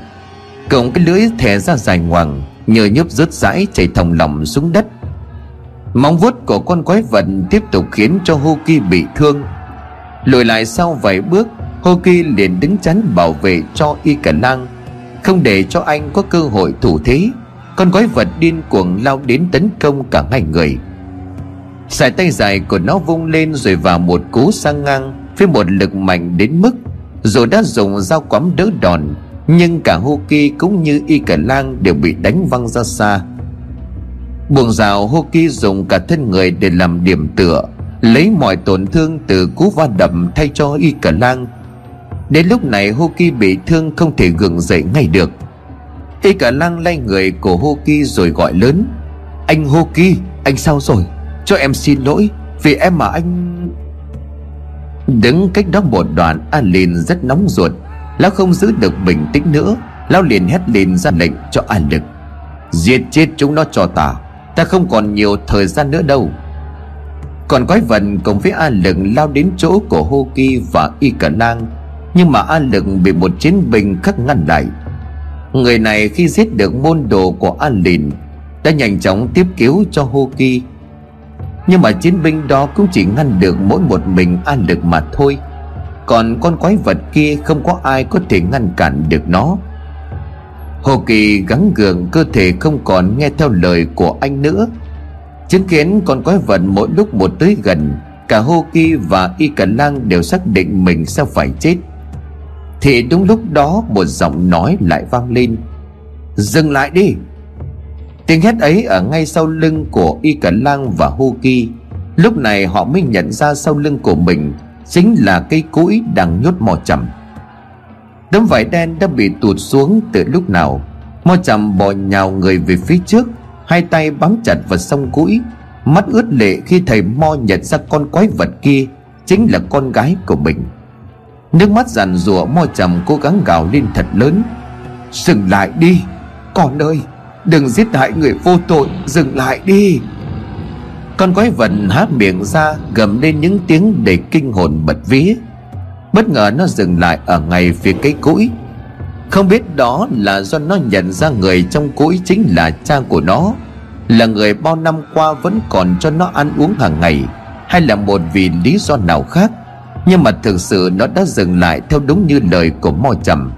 Cộng cái lưỡi thè ra dài ngoằng. Nhờ nhớp rớt rãi chảy thòng lòng xuống đất. Móng vuốt của con quái vật tiếp tục khiến cho Hoki bị thương. Lùi lại sau vài bước, Hoki liền đứng chắn bảo vệ cho Y Cả Lang Không để cho anh có cơ hội thủ thế, Con quái vật điên cuồng lao đến tấn công cả hai người. Sải tay dài của nó vung lên rồi vào một cú sang ngang, Với một lực mạnh đến mức Dù đã dùng dao quắm đỡ đòn nhưng cả Hoki cũng như Y Cả Lang đều bị đánh văng ra xa. Buồng rào Hoki dùng cả thân người để làm điểm tựa Lấy mọi tổn thương từ cú va đập thay cho y cả lang Đến lúc này Hoki bị thương không thể gượng dậy ngay được. Y cả lang lay người của Hoki rồi gọi lớn Anh Hoki, anh sao rồi? Cho em xin lỗi Vì em mà anh... Đứng cách đó một đoạn Alin rất nóng ruột. Lão không giữ được bình tĩnh nữa. Lão liền hét lên ra lệnh cho An Lực. Giết chết chúng nó cho ta. Ta không còn nhiều thời gian nữa đâu. Còn quái vật cùng với A Lực lao đến chỗ của Hô Kỳ và Y Cả Nang Nhưng mà A Lực bị một chiến binh khắc ngăn lại. Người này khi giết được môn đồ của An Lìn, Đã nhanh chóng tiếp cứu cho Hô Kỳ. Nhưng mà chiến binh đó cũng chỉ ngăn được mỗi một mình An Lực mà thôi. Còn con quái vật kia không có ai có thể ngăn cản được nó. Hồ Kỳ gắng gượng, cơ thể không còn nghe theo lời của anh nữa. Chứng kiến con quái vật mỗi lúc một tới gần, Cả Hô Kỳ và Y Cả Lang đều xác định mình sẽ phải chết. Thì đúng lúc đó, một giọng nói lại vang lên. Dừng lại đi. Tiếng hét ấy ở ngay sau lưng của Y Cả Lang và Hô Kỳ. Lúc này họ mới nhận ra sau lưng của mình Chính là cây cối đang nhốt mò chầm Tấm vải đen đã bị tụt xuống từ lúc nào? Mo chầm bò nhào người về phía trước, Hai tay bám chặt vào sông cũi. Mắt ướt lệ khi thầy Mo nhận ra con quái vật kia Chính là con gái của mình. Nước mắt giàn rủa Mo chầm cố gắng gào lên thật lớn. Dừng lại đi, Con ơi, Đừng giết hại người vô tội, Dừng lại đi. Con quái vật há miệng ra, Gầm lên những tiếng đầy kinh hồn bật vía. Bất ngờ nó dừng lại ở ngay phía cây cũi. Không biết đó là do nó nhận ra người trong cũi chính là cha của nó, Là người bao năm qua vẫn còn cho nó ăn uống hàng ngày, Hay là một vì lý do nào khác. Nhưng mà thực sự nó đã dừng lại theo đúng như lời của Mo Trầm.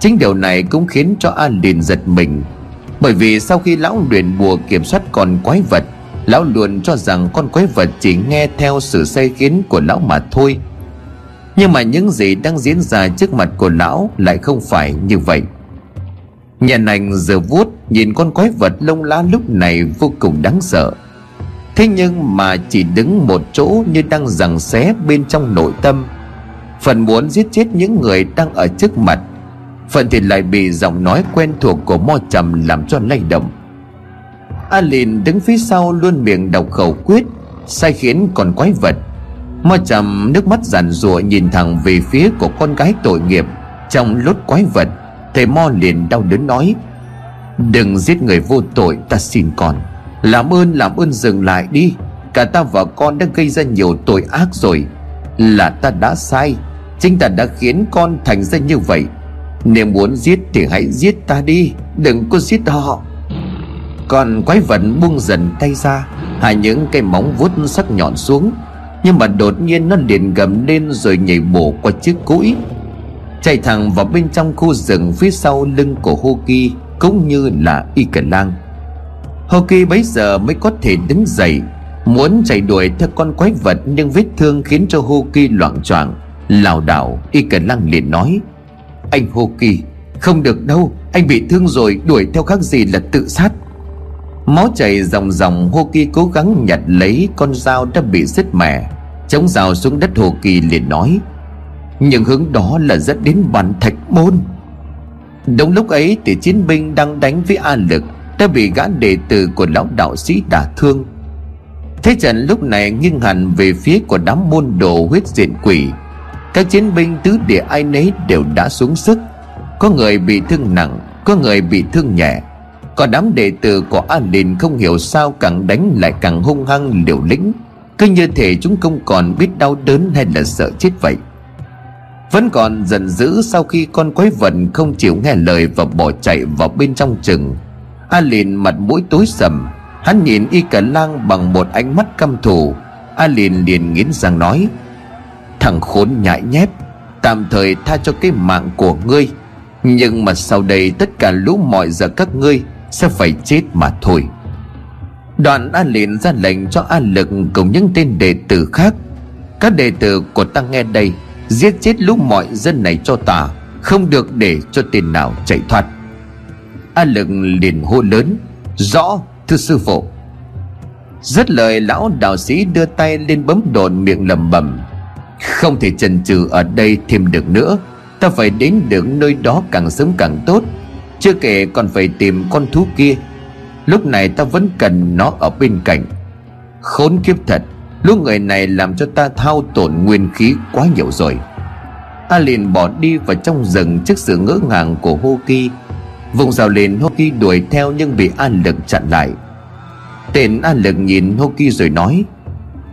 Chính điều này cũng khiến cho An liền giật mình, Bởi vì sau khi lão luyện bùa kiểm soát con quái vật Lão luôn cho rằng con quái vật chỉ nghe theo sự say khiến của lão mà thôi. Nhưng mà những gì đang diễn ra trước mặt của lão lại không phải như vậy. Nhàn ảnh giờ vuốt nhìn con quái vật lông lá lúc này vô cùng đáng sợ. Thế nhưng mà chỉ đứng một chỗ như đang giằng xé bên trong nội tâm. Phần muốn giết chết những người đang ở trước mặt. Phần thì lại bị giọng nói quen thuộc của Mo Trầm làm cho lay động. A Lìn đứng phía sau luôn miệng đọc khẩu quyết, Sai khiến còn quái vật. Mo Trầm nước mắt giàn rủa nhìn thẳng về phía của con gái tội nghiệp Trong lốt quái vật, Thầy Mo liền đau đớn nói, Đừng giết người vô tội, ta xin con. Làm ơn làm ơn dừng lại đi. Cả ta và con đã gây ra nhiều tội ác rồi. Là ta đã sai, Chính ta đã khiến con thành ra như vậy. Nếu muốn giết thì hãy giết ta đi, Đừng có giết họ. Còn quái vật buông dần tay ra, Hai những cây móng vuốt sắc nhọn xuống. Nhưng mà đột nhiên nó liền gầm lên Rồi nhảy bổ qua chiếc cũi. Chạy thẳng vào bên trong khu rừng Phía sau lưng của Hoki, Cũng như là Y Cẩn Lang Hoki bấy giờ mới có thể đứng dậy, Muốn chạy đuổi theo con quái vật Nhưng vết thương khiến cho Hoki loạn choạng. Lảo đảo Y Cẩn Lang liền nói, anh hoki, Không được đâu, Anh bị thương rồi, đuổi theo khác gì là tự sát. Máu chảy ròng ròng Hô Kỳ cố gắng nhặt lấy, con dao đã bị đứt mẻ Chống dao xuống đất Hồ Kỳ liền nói Nhưng hướng đó là dẫn đến bản thạch môn. Đúng lúc ấy thì chiến binh đang đánh với A Lực Đã bị gã đệ tử của lão đạo sĩ đả thương. Thế trận lúc này nghiêng hẳn về phía của đám môn đồ huyết diện quỷ. Các chiến binh tứ địa ai nấy đều đã xuống sức. Có người bị thương nặng, có người bị thương nhẹ còn đám đệ tử của A đình không hiểu sao càng đánh lại càng hung hăng, liều lĩnh. Cứ như thể chúng không còn biết đau đớn hay là sợ chết vậy. Vẫn còn giận dữ sau khi con quái vật không chịu nghe lời và bỏ chạy vào bên trong rừng a lìn mặt mũi tối sầm. Hắn nhìn y cả lang bằng một ánh mắt căm thù. A lìn liền nghiến răng nói, Thằng khốn nhại nhép, Tạm thời tha cho cái mạng của ngươi. Nhưng mà sau đây tất cả lũ mọi giờ các ngươi sẽ phải chết mà thôi. Đoạn An liền ra lệnh cho An Lực cùng những tên đệ tử khác. Các đệ tử của ta nghe đây, Giết chết lũ mọi dân này cho ta, Không được để cho tên nào chạy thoát. An Lực liền hô lớn, Rõ, thưa sư phụ. Rất lời, lão đạo sĩ đưa tay lên bấm đồn miệng lầm bầm không thể chần chừ ở đây thêm được nữa. Ta phải đến được nơi đó càng sớm càng tốt. Chưa kể còn phải tìm con thú kia. Lúc này ta vẫn cần nó ở bên cạnh. Khốn kiếp thật, Lúc người này làm cho ta thao tổn nguyên khí quá nhiều rồi. A liền bỏ đi vào trong rừng trước sự ngỡ ngàng của Hoki. Vùng rào lên Hoki đuổi theo nhưng bị An Lực chặn lại. Tên An Lực nhìn Hoki rồi nói,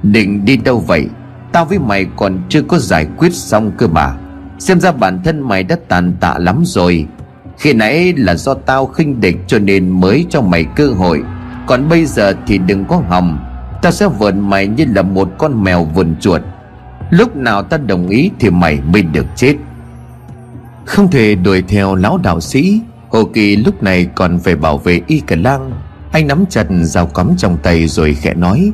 Định đi đâu vậy? Tao với mày còn chưa có giải quyết xong cơ mà. Xem ra bản thân mày đã tàn tạ lắm rồi. Khi nãy là do tao khinh địch cho nên mới cho mày cơ hội. Còn bây giờ thì đừng có hòng. Tao sẽ vượn mày như là một con mèo vườn chuột. Lúc nào ta đồng ý thì mày mới được chết. Không thể đuổi theo lão đạo sĩ. Hồ Kỳ lúc này còn phải bảo vệ Y Cả Lang. Anh nắm chặt dao cắm trong tay rồi khẽ nói.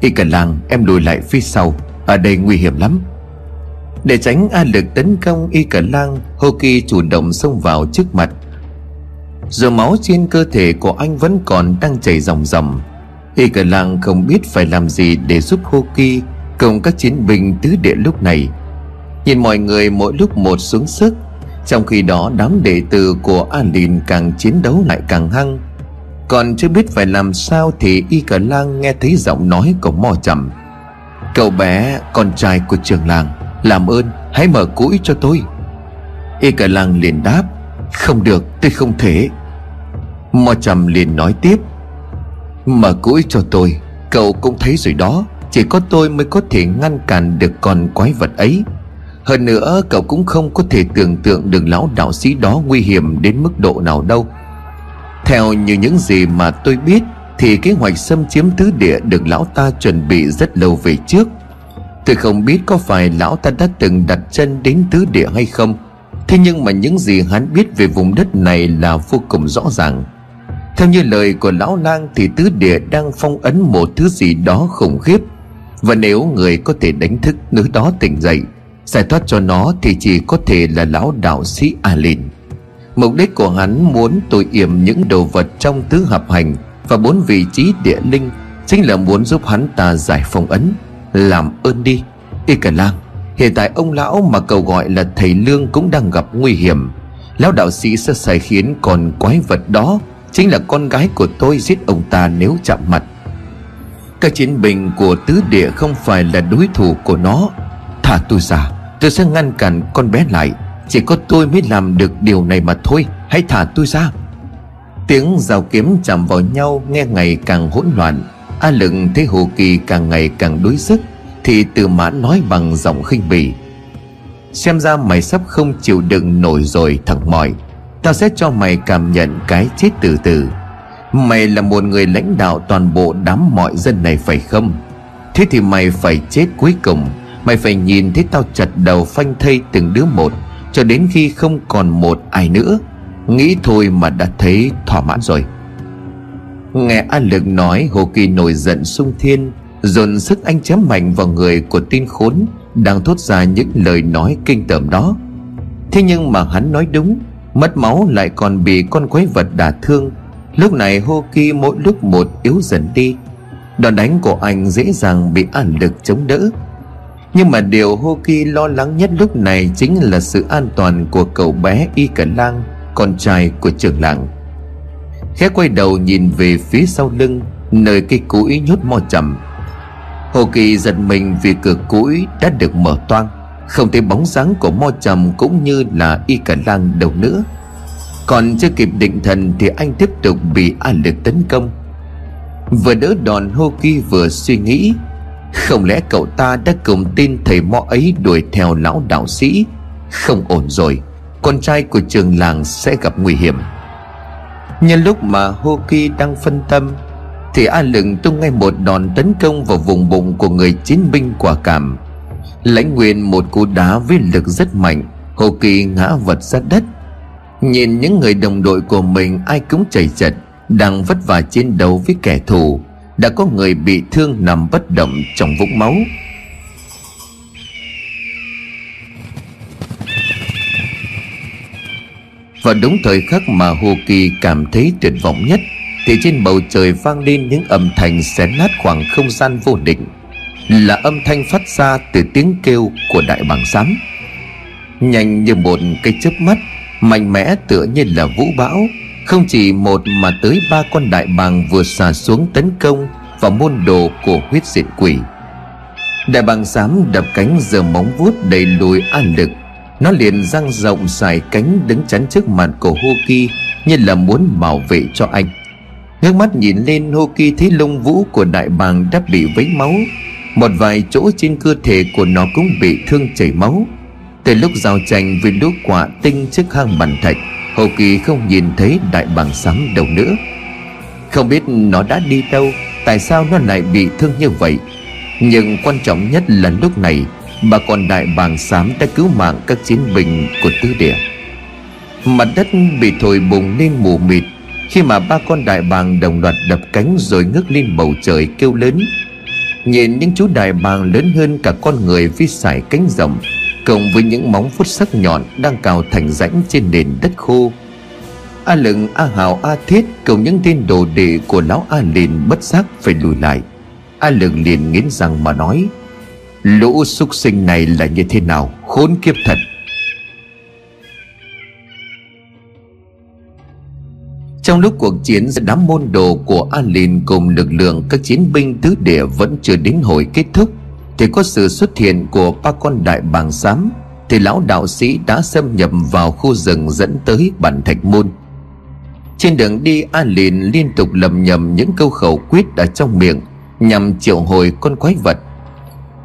Y Cả Lang, em lùi lại phía sau. Ở đây nguy hiểm lắm. Để tránh A lực tấn công Y Cả Lang Hoki chủ động xông vào trước mặt. Giờ máu trên cơ thể của anh vẫn còn đang chảy ròng ròng. Y Cả Lang không biết phải làm gì để giúp Hoki Cùng các chiến binh tứ địa lúc này. Nhìn mọi người mỗi lúc một xuống sức, Trong khi đó đám đệ tử của Alin càng chiến đấu lại càng hăng. Còn chưa biết phải làm sao thì Y Cả Lang nghe thấy giọng nói của mò Trầm. Cậu bé, con trai của trường làng. Làm ơn, hãy mở cũi cho tôi. Y cả làng liền đáp, Không được, tôi không thể. Mò trầm liền nói tiếp, Mở cũi cho tôi, Cậu cũng thấy rồi đó, Chỉ có tôi mới có thể ngăn cản được con quái vật ấy. Hơn nữa, cậu cũng không có thể tưởng tượng được lão đạo sĩ đó nguy hiểm đến mức độ nào đâu. Theo như những gì mà tôi biết, Thì kế hoạch xâm chiếm tứ địa được lão ta chuẩn bị rất lâu về trước. Tôi không biết có phải lão ta đã từng đặt chân đến tứ địa hay không. Thế nhưng mà những gì hắn biết về vùng đất này là vô cùng rõ ràng. Theo như lời của lão lang thì tứ địa đang phong ấn một thứ gì đó khủng khiếp. Và nếu người có thể đánh thức nữ đó tỉnh dậy, Giải thoát cho nó thì chỉ có thể là lão đạo sĩ Alin. Mục đích của hắn muốn tôi yểm những đồ vật trong tứ hợp hành Và bốn vị trí địa linh Chính là muốn giúp hắn ta giải phong ấn. Làm ơn đi. Y cả lang Hiện tại ông lão mà cậu gọi là thầy Lương cũng đang gặp nguy hiểm. Lão đạo sĩ sẽ sai khiến còn quái vật đó Chính là con gái của tôi giết ông ta nếu chạm mặt. Các chiến binh của tứ địa không phải là đối thủ của nó. Thả tôi ra, Tôi sẽ ngăn cản con bé lại. Chỉ có tôi mới làm được điều này mà thôi. Hãy thả tôi ra. Tiếng rào kiếm chạm vào nhau Nghe ngày càng hỗn loạn. A lựng thấy Hồ Kỳ càng ngày càng đối sức, Thì từ mãn nói bằng giọng khinh bỉ. Xem ra mày sắp không chịu đựng nổi rồi, thằng mỏi. Tao sẽ cho mày cảm nhận cái chết từ từ. Mày là một người lãnh đạo toàn bộ đám mọi dân này phải không? Thế thì mày phải chết cuối cùng. Mày phải nhìn thấy tao chặt đầu phanh thây từng đứa một, Cho đến khi không còn một ai nữa. Nghĩ thôi mà đã thấy thỏa mãn rồi. Nghe A Lực nói, Hồ Kỳ nổi giận sung thiên, Dồn sức anh chém mạnh vào người của tin khốn, Đang thốt ra những lời nói kinh tởm đó. Thế nhưng mà hắn nói đúng, Mất máu lại còn bị con quái vật đả thương. Lúc này Hô Kỳ mỗi lúc một yếu dần đi. Đòn đánh của anh dễ dàng bị An Lực chống đỡ. Nhưng mà điều Hô Kỳ lo lắng nhất lúc này Chính là sự an toàn của cậu bé Y Cẩn Lang, Con trai của trưởng làng. Khẽ quay đầu nhìn về phía sau lưng, Nơi cây cũi nhốt mo chậm Hồ Kỳ giật mình vì cửa cũi đã được mở toang, Không thấy bóng dáng của mo trầm cũng như là y cả lang đâu nữa. Còn chưa kịp định thần thì anh tiếp tục bị a lực tấn công. Vừa đỡ đòn Hô Kỳ vừa suy nghĩ, không lẽ cậu ta đã cùng tin thầy mo ấy đuổi theo lão đạo sĩ? Không ổn rồi, Con trai của trường làng sẽ gặp nguy hiểm. Nhân lúc mà Hoki đang phân tâm, Thì A Lừng tung ngay một đòn tấn công vào vùng bụng của người chiến binh quả cảm. Lãnh nguyên, một cú đá với lực rất mạnh, Hoki ngã vật ra đất. Nhìn những người đồng đội của mình, ai cũng chảy chật, Đang vất vả chiến đấu với kẻ thù. Đã có người bị thương nằm bất động trong vũng máu. Và đúng thời khắc mà Hồ Kỳ cảm thấy tuyệt vọng nhất, Thì trên bầu trời vang lên những âm thanh xé nát khoảng không gian vô định. Là âm thanh phát ra từ tiếng kêu của đại bàng xám Nhanh như một cái chớp mắt, Mạnh mẽ tựa như là vũ bão. Không chỉ một mà tới ba con đại bàng vừa xả xuống tấn công vào môn đồ của huyết diện quỷ. Đại bàng xám đập cánh giờ móng vuốt đầy lùi an lực nó liền dang rộng dài cánh đứng chắn trước mặt của Hoki như là muốn bảo vệ cho anh. Ngước mắt nhìn lên, Hoki thấy lông vũ của đại bàng đã bị vấy máu. Một vài chỗ trên cơ thể của nó cũng bị thương chảy máu. Từ lúc giao tranh với lũ quả tinh trước hang bàn thạch, Hoki không nhìn thấy đại bàng sáng đâu nữa. Không biết nó đã đi đâu, Tại sao nó lại bị thương như vậy? Nhưng quan trọng nhất là lúc này Bà con đại bàng xám đã cứu mạng các chiến binh của tứ địa. Mặt đất bị thổi bùng lên mù mịt Khi mà ba con đại bàng đồng loạt đập cánh rồi ngước lên bầu trời kêu lớn. Nhìn những chú đại bàng lớn hơn cả con người với sải cánh rộng Cộng với những móng vuốt sắc nhọn đang cào thành rãnh trên nền đất khô. A lừng A Hào, A Thiết cùng những tên đồ đệ của lão A lìn bất giác phải lùi lại. A lừng liền nghiến răng mà nói Lũ súc sinh này là như thế nào? Khốn kiếp thật. Trong lúc cuộc chiến giữa đám môn đồ của A Lìn cùng lực lượng các chiến binh tứ địa vẫn chưa đến hồi kết thúc, thì có sự xuất hiện của ba con đại bàng xám, thì lão đạo sĩ đã xâm nhập vào khu rừng dẫn tới bản thạch môn. Trên đường đi a lìn liên tục lầm nhầm những câu khẩu quyết ở trong miệng, nhằm triệu hồi con quái vật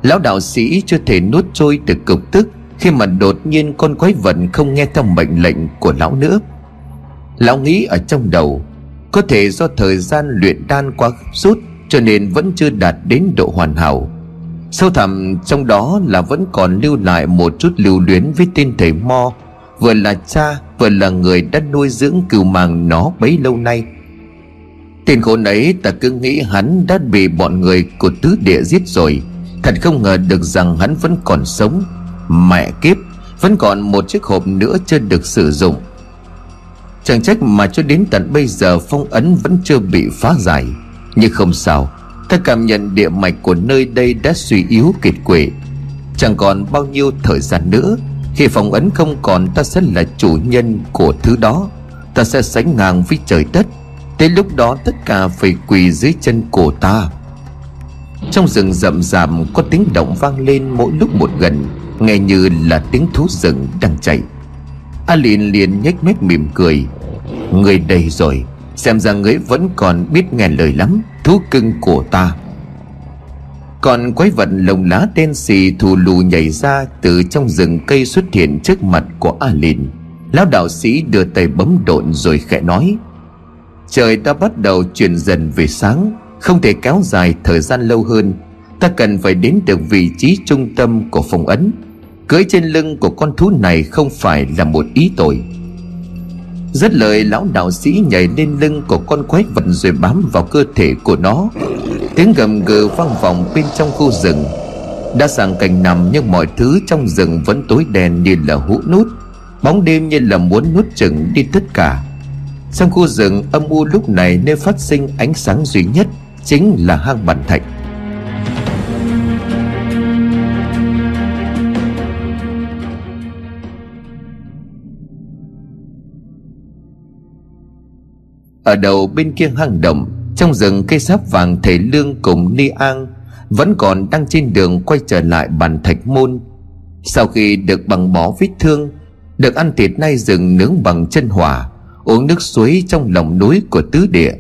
lão đạo sĩ chưa thể nuốt trôi được cục tức Khi mà đột nhiên con quái vật không nghe theo mệnh lệnh của lão nữa. Lão nghĩ ở trong đầu, Có thể do thời gian luyện đan quá rút Cho nên vẫn chưa đạt đến độ hoàn hảo. Sâu thẳm trong đó là vẫn còn lưu lại một chút lưu luyến với tên thầy Mo, Vừa là cha, vừa là người đã nuôi dưỡng cừu màng nó bấy lâu nay. Tên khốn ấy ta cứ nghĩ hắn đã bị bọn người của tứ địa giết rồi. Thật không ngờ được rằng hắn vẫn còn sống. Mẹ kiếp, Vẫn còn một chiếc hộp nữa chưa được sử dụng. Chẳng trách mà cho đến tận bây giờ phong ấn vẫn chưa bị phá giải. Nhưng không sao, Ta cảm nhận địa mạch của nơi đây đã suy yếu kiệt quệ. Chẳng còn bao nhiêu thời gian nữa, Khi phong ấn không còn ta sẽ là chủ nhân của thứ đó. Ta sẽ sánh ngang với trời đất. Tới lúc đó tất cả phải quỳ dưới chân cổ ta. Trong rừng rậm rạp có tiếng động vang lên mỗi lúc một gần, Nghe như là tiếng thú rừng đang chạy. A liền liền nhếch mép mỉm cười. Người đầy rồi, Xem ra người vẫn còn biết nghe lời lắm, Thú cưng của ta. Còn quái vật lồng lá đen xì thù lù nhảy ra Từ trong rừng cây xuất hiện trước mặt của A Lìn Lão đạo sĩ đưa tay bấm độn rồi khẽ nói, Trời đã bắt đầu chuyển dần về sáng. Không thể kéo dài thời gian lâu hơn, Ta cần phải đến được vị trí trung tâm của phong ấn. Cưỡi trên lưng của con thú này không phải là một ý tội. Rất lời lão đạo sĩ nhảy lên lưng của con quái vật rồi bám vào cơ thể của nó. Tiếng gầm gừ vang vọng bên trong khu rừng. Đã sang cảnh nằm nhưng mọi thứ trong rừng vẫn tối đen như là hũ nút. Bóng đêm như là muốn nuốt chừng đi tất cả. Trong khu rừng âm u lúc này nơi phát sinh ánh sáng duy nhất Chính là hang bản thạch Ở đầu bên kia hang động Trong rừng cây sáp vàng thầy Lương cùng Ni An Vẫn còn đang trên đường quay trở lại bàn thạch môn. Sau khi được bằng bó vết thương, Được ăn thịt nay rừng nướng bằng chân hỏa, Uống nước suối trong lòng núi của tứ địa.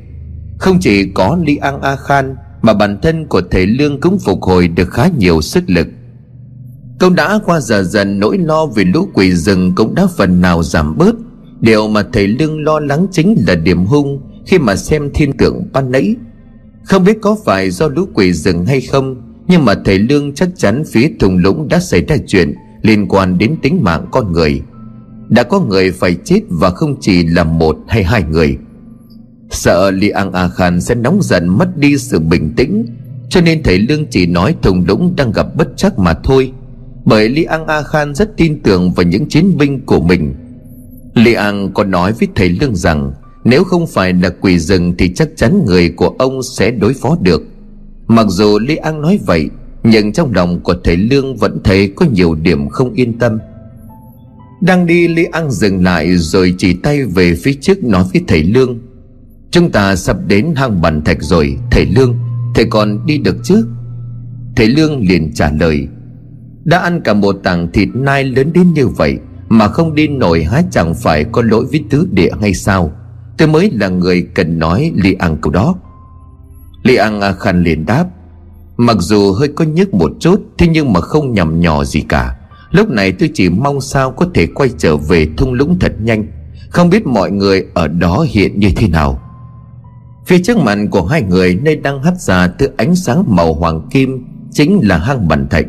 Không chỉ có Li An A Khan, Mà bản thân của thầy Lương cũng phục hồi được khá nhiều sức lực. Câu đã qua giờ dần, nỗi lo về lũ quỷ rừng cũng đã phần nào giảm bớt. Điều mà thầy Lương lo lắng chính là điểm hung Khi mà xem thiên tượng ban nãy. Không biết có phải do lũ quỷ rừng hay không, Nhưng mà thầy Lương chắc chắn phía thùng lũng đã xảy ra chuyện Liên quan đến tính mạng con người. Đã có người phải chết và không chỉ là một hay hai người. Sợ Li An A Khan sẽ nóng giận mất đi sự bình tĩnh, Cho nên thầy Lương chỉ nói thùng lũng đang gặp bất chắc mà thôi, Bởi Li An A Khan rất tin tưởng vào những chiến binh của mình. Li An có nói với thầy Lương rằng, Nếu không phải là quỷ rừng Thì chắc chắn người của ông sẽ đối phó được. Mặc dù Li An nói vậy, Nhưng trong lòng của thầy Lương Vẫn thấy có nhiều điểm không yên tâm. Đang đi Li An dừng lại Rồi chỉ tay về phía trước nói với thầy Lương Chúng ta sắp đến hang bàn thạch rồi, Thầy Lương. Thầy còn đi được chứ? Thầy Lương liền trả lời. Đã ăn cả một tảng thịt nai lớn đến như vậy, mà không đi nổi há chẳng phải có lỗi với tứ địa hay sao? Tôi mới là người cần nói Li ăn câu đó. Li ăn A liền đáp. Mặc dù hơi có nhức một chút, Thế nhưng mà không nhầm nhỏ gì cả. Lúc này tôi chỉ mong sao có thể quay trở về thung lũng thật nhanh. Không biết mọi người ở đó hiện như thế nào. Phía trước mặt của hai người nơi đang hắt ra thứ ánh sáng màu hoàng kim Chính là hang bản thạch.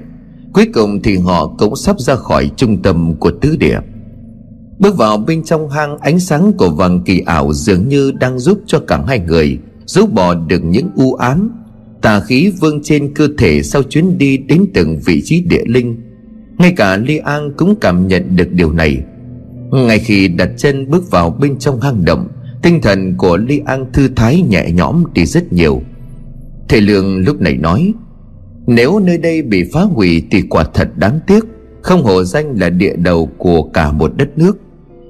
Cuối cùng thì họ cũng sắp ra khỏi trung tâm của tứ địa. Bước vào bên trong hang, ánh sáng của vàng kỳ ảo dường như đang giúp cho cả hai người Giúp bỏ được những u ám. Tà khí vương trên cơ thể sau chuyến đi đến từng vị trí địa linh. Ngay cả Li An cũng cảm nhận được điều này. Ngay khi đặt chân bước vào bên trong hang động Tinh thần của Li An thư thái nhẹ nhõm đi rất nhiều. Thầy Lương lúc này nói, nếu nơi đây bị phá hủy thì quả thật đáng tiếc. Không hổ danh là địa đầu của cả một đất nước.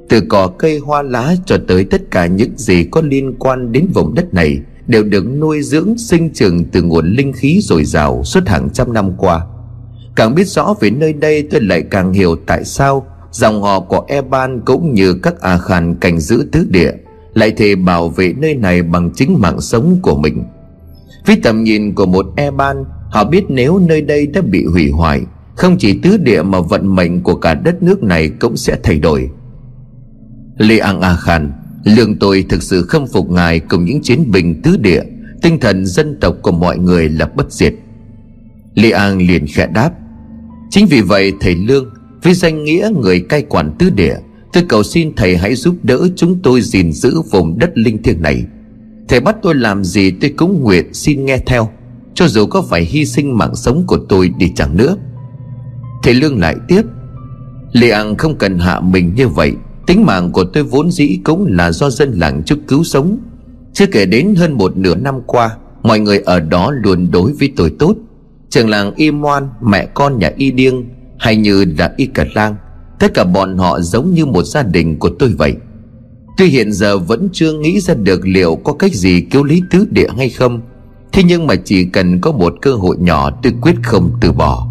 Từ cỏ cây hoa lá cho tới tất cả những gì có liên quan đến vùng đất này Đều được nuôi dưỡng sinh trưởng từ nguồn linh khí dồi dào suốt hàng trăm năm qua. Càng biết rõ về nơi đây tôi lại càng hiểu tại sao Dòng họ của Eban cũng như các A Khan cảnh giữ tứ địa. Lại thề bảo vệ nơi này bằng chính mạng sống của mình. Với tầm nhìn của một Eban Họ biết nếu nơi đây đã bị hủy hoại, Không chỉ tứ địa mà vận mệnh của cả đất nước này cũng sẽ thay đổi. Lê An A Khan, Lương tôi thực sự khâm phục ngài cùng những chiến binh tứ địa, Tinh thần dân tộc của mọi người là bất diệt. Lê An liền khẽ đáp, Chính vì vậy thầy Lương, Với danh nghĩa người cai quản tứ địa Tôi cầu xin thầy hãy giúp đỡ chúng tôi gìn giữ vùng đất linh thiêng này. Thầy bắt tôi làm gì tôi cũng nguyện xin nghe theo, Cho dù có phải hy sinh mạng sống của tôi đi chẳng nữa. Thầy Lương lại tiếp, Lê An không cần hạ mình như vậy, Tính mạng của tôi vốn dĩ cũng là do dân làng chức cứu sống. Chưa kể đến hơn một nửa năm qua, Mọi người ở đó luôn đối với tôi tốt. Trường làng Y Moan, Mẹ con nhà Y Điêng, Hay như là Y Cật Lang Tất cả bọn họ giống như một gia đình của tôi vậy. Tuy hiện giờ vẫn chưa nghĩ ra được liệu có cách gì cứu lý tứ địa hay không, Thế nhưng mà chỉ cần có một cơ hội nhỏ tôi quyết không từ bỏ.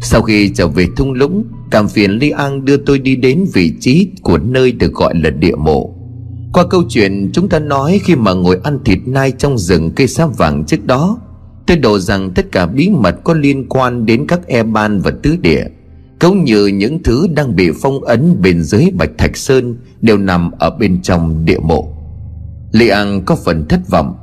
Sau khi trở về thung lũng, Cảm phiền Li An đưa tôi đi đến vị trí của nơi được gọi là địa mộ. Qua câu chuyện chúng ta nói khi mà ngồi ăn thịt nai trong rừng cây sáp vàng trước đó, Tôi đổ rằng tất cả bí mật có liên quan đến các e ban và tứ địa cũng như những thứ đang bị phong ấn bên dưới bạch thạch sơn đều nằm ở bên trong địa mộ. Li an có phần thất vọng.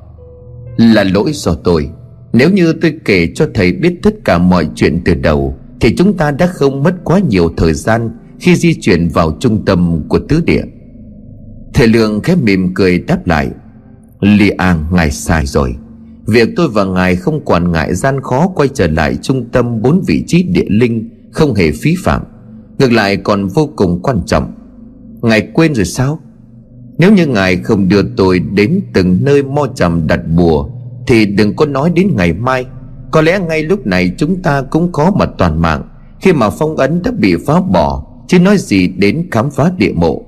Là lỗi do tôi. Nếu như tôi kể cho thầy biết tất cả mọi chuyện từ đầu, thì chúng ta đã không mất quá nhiều thời gian khi di chuyển vào trung tâm của tứ địa. Thầy lương khép mỉm cười đáp lại. Li an, ngài sai rồi. Việc tôi và ngài không quản ngại gian khó quay trở lại trung tâm bốn vị trí địa linh không hề phí phạm, ngược lại còn vô cùng quan trọng. Ngài quên rồi sao? Nếu như ngài không đưa tôi đến từng nơi mo trầm đặt bùa, thì đừng có nói đến ngày mai. Có lẽ ngay lúc này chúng ta cũng có mặt toàn mạng. Khi mà phong ấn đã bị phá bỏ, chứ nói gì đến khám phá địa mộ.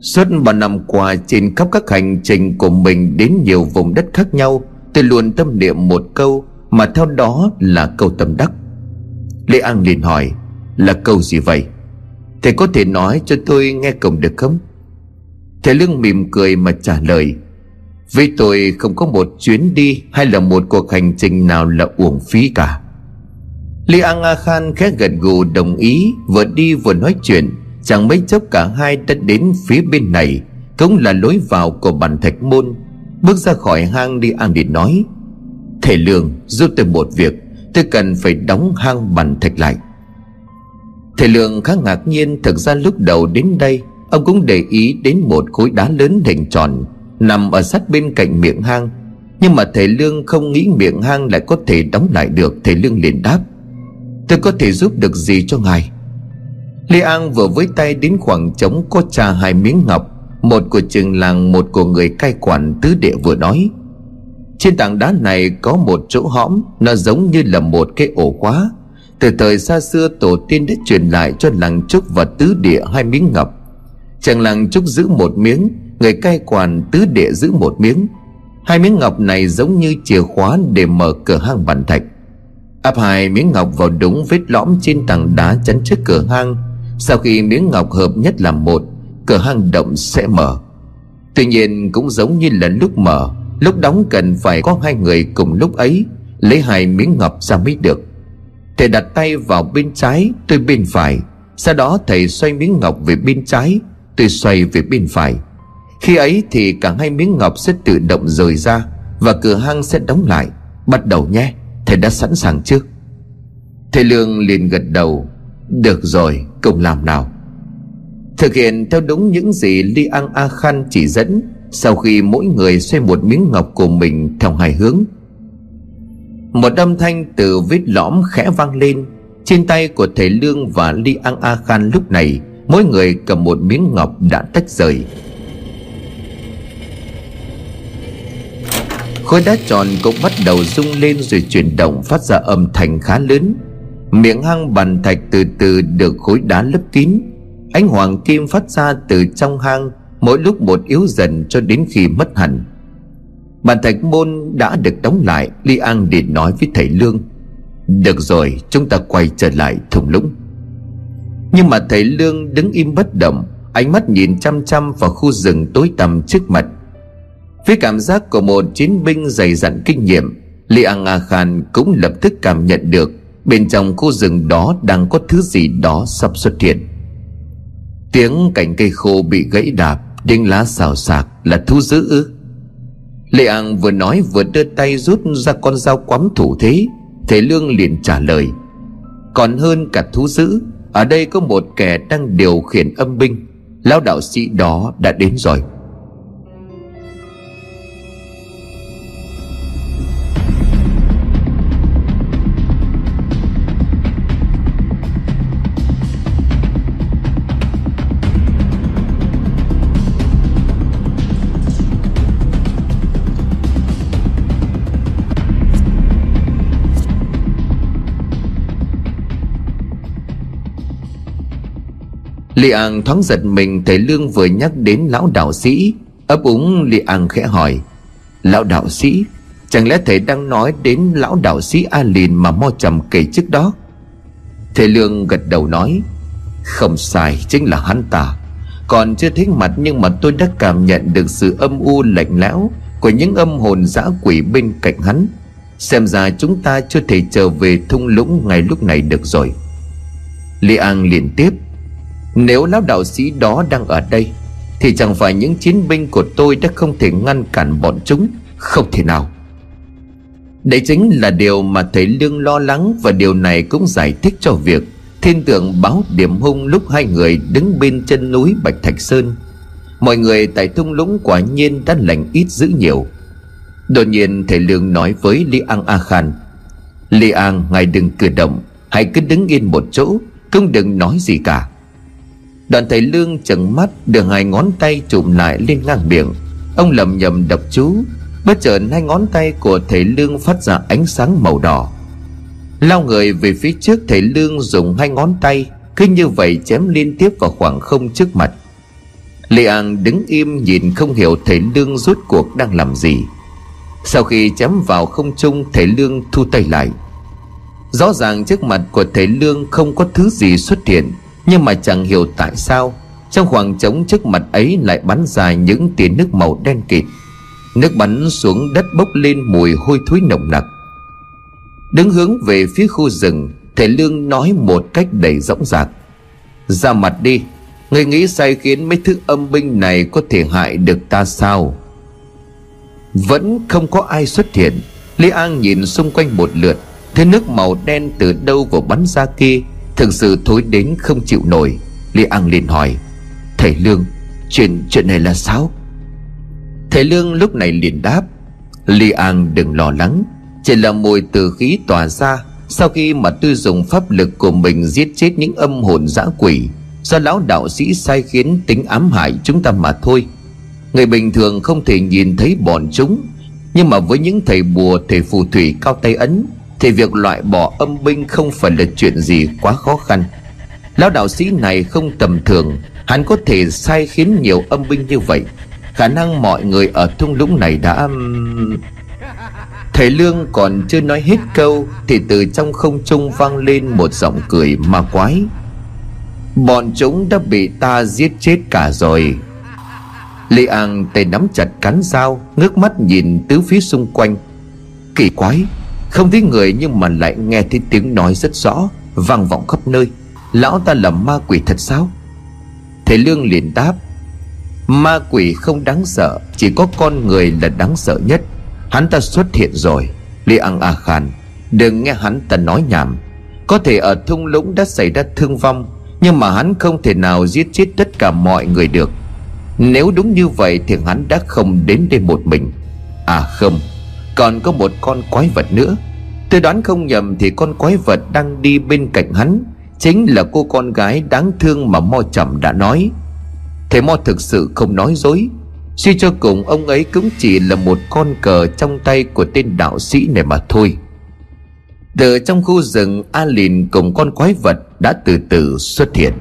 Suốt ba năm qua, trên khắp các hành trình của mình đến nhiều vùng đất khác nhau, tôi luôn tâm niệm một câu mà theo đó là câu tâm đắc. Lê An liền hỏi, Là câu gì vậy? Thầy có thể nói cho tôi nghe cùng được không? Thầy Lương mỉm cười mà trả lời, Với tôi không có một chuyến đi Hay là một cuộc hành trình nào là uổng phí cả. Lê An A Khan khẽ gật gù đồng ý, Vừa đi vừa nói chuyện, Chẳng mấy chốc cả hai đã đến phía bên này, Cũng là lối vào của bản thạch môn. Bước ra khỏi hang đi An để nói, Thầy Lương giúp tôi một việc. Tôi cần phải đóng hang bàn thạch lại. Thầy Lượng khá ngạc nhiên, Thực ra lúc đầu đến đây, Ông cũng để ý đến một khối đá lớn hình tròn Nằm ở sát bên cạnh miệng hang. Nhưng mà thầy Lương không nghĩ miệng hang lại có thể đóng lại được, Thầy Lương liền đáp. Tôi có thể giúp được gì cho ngài? Lê An vừa với tay đến khoảng trống có trà hai miếng ngọc, Một của trường làng, một của người cai quản tứ địa vừa nói trên tảng đá này có một chỗ hõm, Nó giống như là một cái ổ khóa. Từ thời xa xưa, tổ tiên đã truyền lại cho làng Trúc và tứ địa hai miếng ngọc. Chàng làng Trúc giữ một miếng, Người cai quản tứ địa giữ một miếng. Hai miếng ngọc này giống như chìa khóa để mở cửa hang bản thạch. Áp hai miếng ngọc vào đúng vết lõm trên tảng đá chắn trước cửa hang. Sau khi miếng ngọc hợp nhất làm một, Cửa hang động sẽ mở. Tuy nhiên, cũng giống như là lúc mở. Lúc đóng cần phải có hai người cùng lúc ấy, Lấy hai miếng ngọc ra mới được. Thầy đặt tay vào bên trái, Tôi bên phải. Sau đó thầy xoay miếng ngọc về bên trái, Tôi xoay về bên phải. Khi ấy thì cả hai miếng ngọc sẽ tự động rời ra Và cửa hang sẽ đóng lại. Bắt đầu nhé, Thầy đã sẵn sàng chưa? Thầy Lương liền gật đầu. Được rồi, cùng làm nào. Thực hiện theo đúng những gì Li An A Khan chỉ dẫn sau khi mỗi người xoay một miếng ngọc của mình theo hai hướng, một âm thanh từ vết lõm khẽ vang lên. Trên tay của thầy lương và li an a khan lúc này, mỗi người cầm một miếng ngọc đã tách rời. Khối đá tròn cũng bắt đầu rung lên rồi chuyển động phát ra âm thanh khá lớn. Miệng hang bàn thạch từ từ được khối đá lấp kín. Ánh hoàng kim phát ra từ trong hang mỗi lúc một yếu dần cho đến khi mất hẳn. Bàn thạch môn đã được đóng lại, li an điện nói với thầy lương, được rồi, chúng ta quay trở lại thùng lũng. Nhưng mà thầy lương đứng im bất động, ánh mắt nhìn chăm chăm vào khu rừng tối tăm trước mặt. Với cảm giác của một chiến binh dày dặn kinh nghiệm, li an a khan cũng lập tức cảm nhận được Bên trong khu rừng đó đang có thứ gì đó sắp xuất hiện. Tiếng cành cây khô bị gãy đạp đinh lá xào xạc là thú dữ. Ư Lệ An vừa nói vừa đưa tay rút ra con dao quắm thủ thế Thầy Lương liền trả lời. Còn hơn cả thú dữ, Ở đây có một kẻ đang điều khiển âm binh. Lão đạo sĩ đó đã đến rồi. Li An thoáng giật mình Thầy Lương vừa nhắc đến lão đạo sĩ. Ấp úng Li An khẽ hỏi, Lão đạo sĩ, Chẳng lẽ thầy đang nói đến lão đạo sĩ A Lìn Mà Mo Trầm kể trước đó? Thầy Lương gật đầu nói, Không sai, chính là hắn ta. Còn chưa thấy mặt nhưng mà tôi đã cảm nhận được sự âm u lạnh lẽo Của những âm hồn dã quỷ bên cạnh hắn. Xem ra chúng ta chưa thể trở về thung lũng ngay lúc này được rồi. Li An liền tiếp nếu lão đạo sĩ đó đang ở đây, Thì chẳng phải những chiến binh của tôi đã không thể ngăn cản bọn chúng. Không thể nào. Đấy chính là điều mà thầy Lương lo lắng Và điều này cũng giải thích cho việc Thiên tượng báo điểm hung lúc hai người đứng bên chân núi Bạch Thạch Sơn. Mọi người tại thung lũng quả nhiên đã lành ít dữ nhiều. Đột nhiên thầy Lương nói với Li An A Khan, Li An ngài đừng cử động, Hãy cứ đứng yên một chỗ, Không đừng nói gì cả. Đoàn thầy lương chừng mắt, Đưa hai ngón tay chụm lại lên ngang miệng. Ông lầm nhầm đập chú, Bất chợt hai ngón tay của thầy lương phát ra ánh sáng màu đỏ. Lao người về phía trước, thầy lương dùng hai ngón tay, Cứ như vậy chém liên tiếp vào khoảng không trước mặt. Lê An đứng im nhìn không hiểu thầy lương rốt cuộc đang làm gì. Sau khi chém vào không trung, thầy lương thu tay lại. Rõ ràng trước mặt của thầy lương không có thứ gì xuất hiện nhưng mà chẳng hiểu tại sao, Trong khoảng trống trước mặt ấy lại bắn ra những tia nước màu đen kịt. Nước bắn xuống đất bốc lên mùi hôi thối nồng nặc. Đứng hướng về phía khu rừng, Thầy Lương nói một cách đầy rõng rạc. Ra mặt đi, Người nghĩ sai khiến mấy thứ âm binh này Có thể hại được ta sao? Vẫn không có ai xuất hiện. Lý An nhìn xung quanh một lượt, Thấy nước màu đen từ đâu vào bắn ra kia Thực sự thối đến không chịu nổi. Lý An liền hỏi, Thầy Lương, Chuyện chuyện này là sao? Thầy Lương lúc này liền đáp Lý An đừng lo lắng. Chỉ là mùi từ khí tỏa ra, Sau khi mà tôi dùng pháp lực của mình Giết chết những âm hồn dã quỷ, Do lão đạo sĩ sai khiến tính ám hại chúng ta mà thôi. Người bình thường không thể nhìn thấy bọn chúng, Nhưng mà với những thầy bùa, thầy phù thủy cao tay ấn thì việc loại bỏ âm binh không phải là chuyện gì quá khó khăn. Lão đạo sĩ này không tầm thường, hắn có thể sai khiến nhiều âm binh như vậy. Khả năng mọi người ở thung lũng này đã thầy lương còn chưa nói hết câu thì từ trong không trung vang lên một giọng cười ma quái. Bọn chúng đã bị ta giết chết cả rồi. Lê an tay nắm chặt cán dao, ngước mắt nhìn tứ phía xung quanh. Kỳ quái không thấy người nhưng mà lại nghe thấy tiếng nói rất rõ, vang vọng khắp nơi. Lão ta là ma quỷ thật sao? Thầy lương liền đáp, ma quỷ không đáng sợ, chỉ có con người là đáng sợ nhất. Hắn ta xuất hiện rồi. Li ăn a khan, đừng nghe hắn ta nói nhảm. Có thể ở thung lũng đã xảy ra thương vong, nhưng mà hắn không thể nào giết chết tất cả mọi người được. Nếu đúng như vậy thì hắn đã không đến đây một mình. À không, còn có một con quái vật nữa. Tôi đoán không nhầm thì con quái vật đang đi bên cạnh hắn Chính là cô con gái đáng thương mà Mo Trầm đã nói. Thầy Mo thực sự không nói dối. Suy cho cùng, ông ấy cũng chỉ là một con cờ trong tay của tên đạo sĩ này mà thôi. Từ trong khu rừng, A Lìn cùng con quái vật đã từ từ xuất hiện.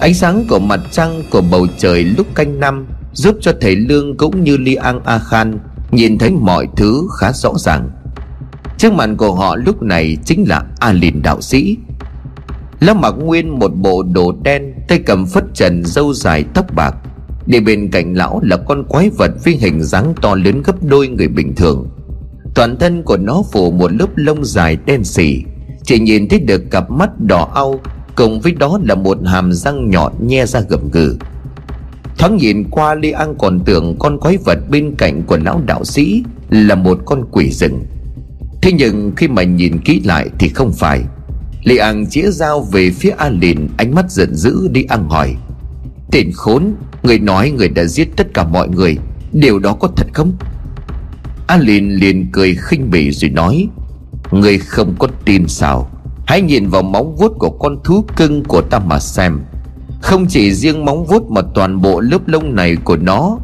Ánh sáng của mặt trăng của bầu trời lúc canh năm Giúp cho thầy Lương cũng như Li An A Khan Nhìn thấy mọi thứ khá rõ ràng. Trước mặt của họ lúc này chính là A Lìn đạo sĩ. Lão mặc nguyên một bộ đồ đen, Tay cầm phất trần, râu dài, tóc bạc. Để bên cạnh lão là con quái vật với hình dáng to lớn gấp đôi người bình thường. Toàn thân của nó phủ một lớp lông dài đen xỉ Chỉ nhìn thấy được cặp mắt đỏ au, Cùng với đó là một hàm răng nhọn nhe ra gầm gừ. Thoáng nhìn qua Lê An còn tưởng con quái vật bên cạnh của lão đạo sĩ Là một con quỷ rừng. Thế nhưng khi mà nhìn kỹ lại thì không phải. Lê An chĩa dao về phía A Lìn, Ánh mắt giận dữ đi ăn hỏi. Tên khốn, Người nói người đã giết tất cả mọi người, Điều đó có thật không? A Lìn liền cười khinh bỉ rồi nói Người không có tin sao? Hãy nhìn vào móng vuốt của con thú cưng của ta mà xem. Không chỉ riêng móng vuốt mà toàn bộ lớp lông này của nó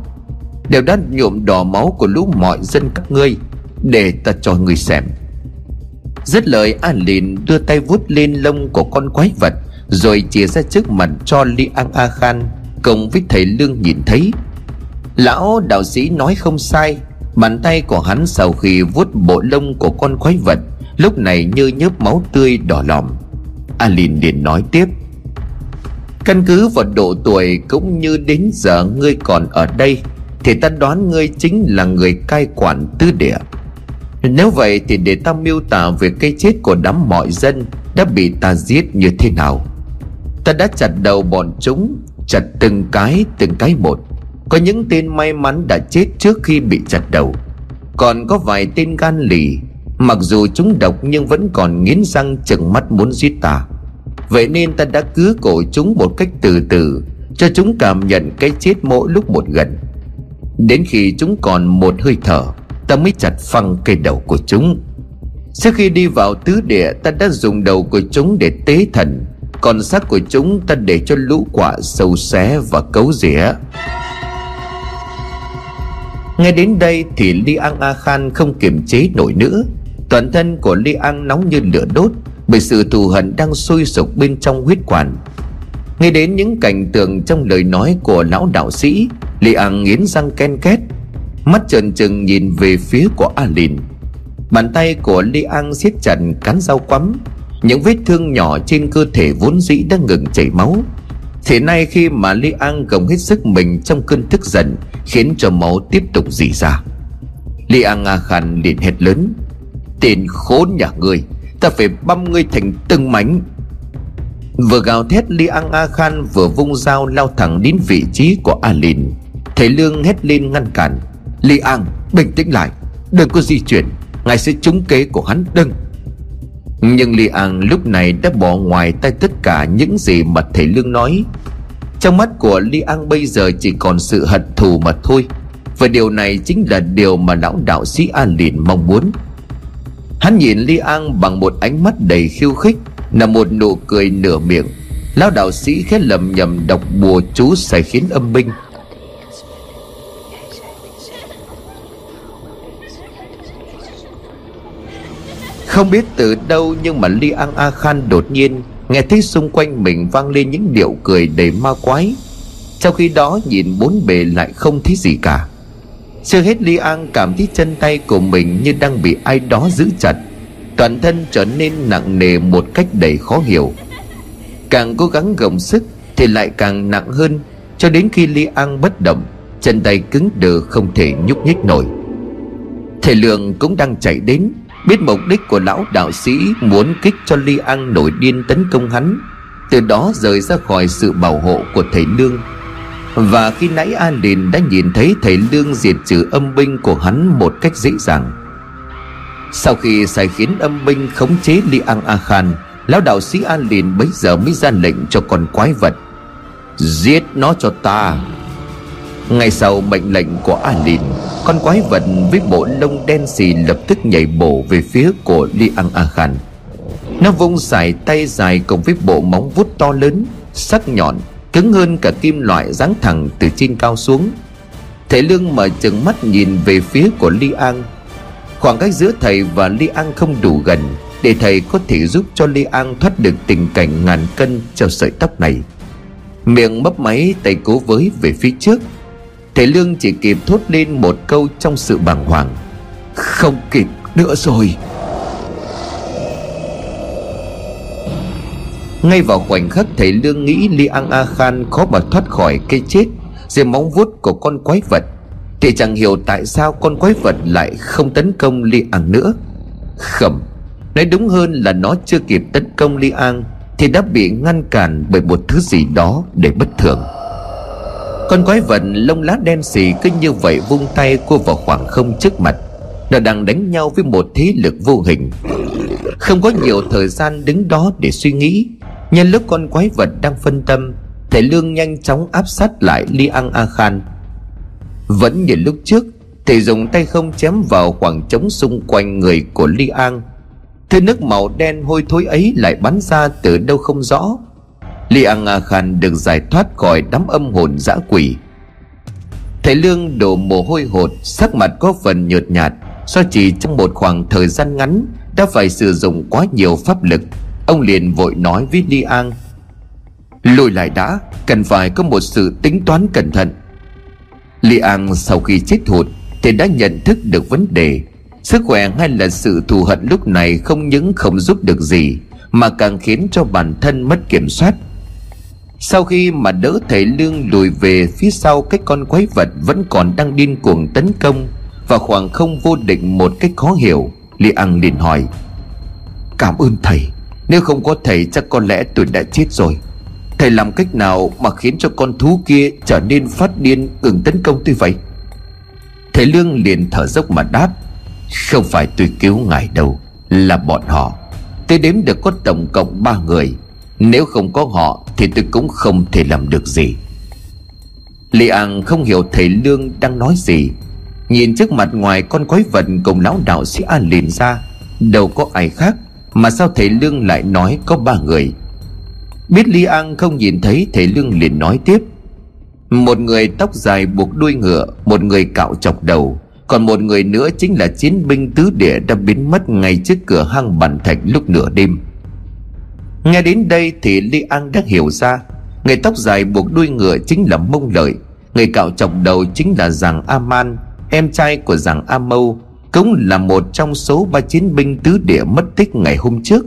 Đều đã nhuộm đỏ máu của lũ mọi dân các ngươi Để ta cho người xem. Dứt lời, A Lìn đưa tay vuốt lên lông của con quái vật, Rồi chia ra trước mặt cho Li An A Khan, Cùng với thầy Lương nhìn thấy. Lão đạo sĩ nói không sai, Bàn tay của hắn sau khi vuốt bộ lông của con quái vật, Lúc này như nhớp máu tươi đỏ lòm. Alin liền nói tiếp Căn cứ vào độ tuổi cũng như đến giờ ngươi còn ở đây, Thì ta đoán ngươi chính là người cai quản tư địa. Nếu vậy thì để ta miêu tả về cái chết của đám mọi dân Đã bị ta giết như thế nào. Ta đã chặt đầu bọn chúng, Chặt từng cái từng cái một. Có những tên may mắn đã chết trước khi bị chặt đầu. Còn có vài tên gan lì, Mặc dù chúng độc nhưng vẫn còn nghiến răng chừng mắt muốn giết ta. Vậy nên ta đã cứ cổ chúng một cách từ từ, Cho chúng cảm nhận cái chết mỗi lúc một gần. Đến khi chúng còn một hơi thở, Ta mới chặt phăng cây đầu của chúng. Sau khi đi vào tứ địa, Ta đã dùng đầu của chúng để tế thần, Còn xác của chúng ta để cho lũ quả sâu xé và cấu rỉa. Nghe đến đây thì Li An A Khan không kiềm chế nổi nữa. Toàn thân của Li An nóng như lửa đốt bởi sự thù hận đang sôi sục bên trong huyết quản. Nghe đến những cảnh tượng trong lời nói của lão đạo sĩ Li An nghiến răng ken két, Mắt trần trừng nhìn về phía của A Lìn. Bàn tay của Li An siết chặt cán dao quắm, Những vết thương nhỏ trên cơ thể vốn dĩ đã ngừng chảy máu. Thế nay khi mà Li An gồng hết sức mình trong cơn tức giận, Khiến cho máu tiếp tục dì ra. Li An à A Khan liền hét lớn, Tên khốn nhà ngươi! Ta phải băm ngươi thành từng mảnh. Vừa gào thét, Li Ang A Khan vừa vung dao lao thẳng đến vị trí của A Lin Thầy Lương hét lên ngăn cản. Li Ang, bình tĩnh lại. Đừng có di chuyển. Ngài sẽ trúng kế của hắn, đừng. Nhưng Li Ang lúc này đã bỏ ngoài tay tất cả những gì mà thầy Lương nói. Trong mắt của Li Ang bây giờ chỉ còn sự hận thù mà thôi. Và điều này chính là điều mà lão đạo sĩ A Lìn mong muốn. Hắn nhìn Li An bằng một ánh mắt đầy khiêu khích, Là một nụ cười nửa miệng. Lão đạo sĩ khét lầm nhầm đọc bùa chú sai khiến âm binh. Không biết từ đâu nhưng mà Li An A Khan đột nhiên Nghe thấy xung quanh mình vang lên những điệu cười đầy ma quái. Trong khi đó nhìn bốn bề lại không thấy gì cả chưa hết ly An cảm thấy chân tay của mình như đang bị ai đó giữ chặt. Toàn thân trở nên nặng nề một cách đầy khó hiểu. Càng cố gắng gồng sức thì lại càng nặng hơn, Cho đến khi ly An bất động, Chân tay cứng đờ không thể nhúc nhích nổi. Thầy Lượng cũng đang chạy đến, Biết mục đích của lão đạo sĩ Muốn kích cho ly An nổi điên tấn công hắn, Từ đó rời ra khỏi sự bảo hộ của thầy Lương và khi nãy A Lìn đã nhìn thấy thầy Lương diệt trừ âm binh của hắn một cách dễ dàng. Sau khi sai khiến âm binh khống chế Li An A Khan, Lão đạo sĩ A Lìn bấy giờ mới ra lệnh cho con quái vật, Giết nó cho ta. Ngay sau mệnh lệnh của A Lìn Con quái vật với bộ lông đen xì lập tức nhảy bổ về phía của Li An A Khan. Nó vung sải tay dài cùng với bộ móng vuốt to lớn, Sắc nhọn cứng hơn cả kim loại giáng thẳng từ trên cao xuống. Thầy lương mở chừng mắt nhìn về phía của li an. Khoảng cách giữa thầy và li an không đủ gần để thầy có thể giúp cho li an thoát được tình cảnh ngàn cân cho sợi tóc này. Miệng mấp máy tay cố với về phía trước. Thầy lương chỉ kịp thốt lên một câu trong sự bàng hoàng. Không kịp nữa rồi. Ngay vào khoảnh khắc thầy lương nghĩ li an a khan khó mà thoát khỏi cái chết, dưới móng vuốt của con quái vật, Thì chẳng hiểu tại sao con quái vật lại không tấn công Li An nữa. Khẩm, Nói đúng hơn là nó chưa kịp tấn công Li An Thì đã bị ngăn cản bởi một thứ gì đó để bất thường. Con quái vật lông lá đen xì cứ như vậy vung tay cua vào khoảng không trước mặt, Nó đang đánh nhau với một thế lực vô hình. Không có nhiều thời gian đứng đó để suy nghĩ Nhân lúc con quái vật đang phân tâm, Thầy Lương nhanh chóng áp sát lại Li An A Khan. Vẫn như lúc trước, Thầy dùng tay không chém vào khoảng trống xung quanh người của Li An Thứ nước màu đen hôi thối ấy lại bắn ra từ đâu không rõ. Li An A Khan được giải thoát khỏi đám âm hồn dã quỷ. Thầy Lương đổ mồ hôi hột, Sắc mặt có phần nhợt nhạt. Do chỉ trong một khoảng thời gian ngắn, Đã phải sử dụng quá nhiều pháp lực. Ông liền vội nói với Li An, Lùi lại đã, Cần phải có một sự tính toán cẩn thận. Li An sau khi chết hụt Thì đã nhận thức được vấn đề. Sức khỏe hay là sự thù hận lúc này Không những không giúp được gì, Mà càng khiến cho bản thân mất kiểm soát. Sau khi mà đỡ thầy Lương lùi về phía sau, Cái con quái vật vẫn còn đang điên cuồng tấn công Và khoảng không vô định một cách khó hiểu, Li An liền hỏi, Cảm ơn thầy. Nếu không có thầy chắc có lẽ tôi đã chết rồi. Thầy làm cách nào mà khiến cho con thú kia trở nên phát điên, ngừng tấn công tôi vậy? Thầy Lương liền thở dốc mà đáp, Không phải tôi cứu ngài đâu, Là bọn họ. Tôi đếm được có tổng cộng ba người. Nếu không có họ Thì tôi cũng không thể làm được gì. Lê An không hiểu thầy Lương đang nói gì. Nhìn trước mặt ngoài con quái vật cùng lão đạo sĩ An liền ra, Đâu có ai khác mà sao thầy Lương lại nói có ba người? Biết ly An không nhìn thấy, Thầy Lương liền nói tiếp. Một người tóc dài buộc đuôi ngựa, Một người cạo chọc đầu, Còn một người nữa chính là chiến binh tứ địa Đã biến mất ngay trước cửa hang bản thạch lúc nửa đêm. Nghe đến đây thì ly An đã hiểu ra, Người tóc dài buộc đuôi ngựa chính là mông lợi, Người cạo chọc đầu chính là giàng A-man Em trai của giàng A-mâu cũng là một trong số ba chiến binh tứ địa mất tích ngày hôm trước.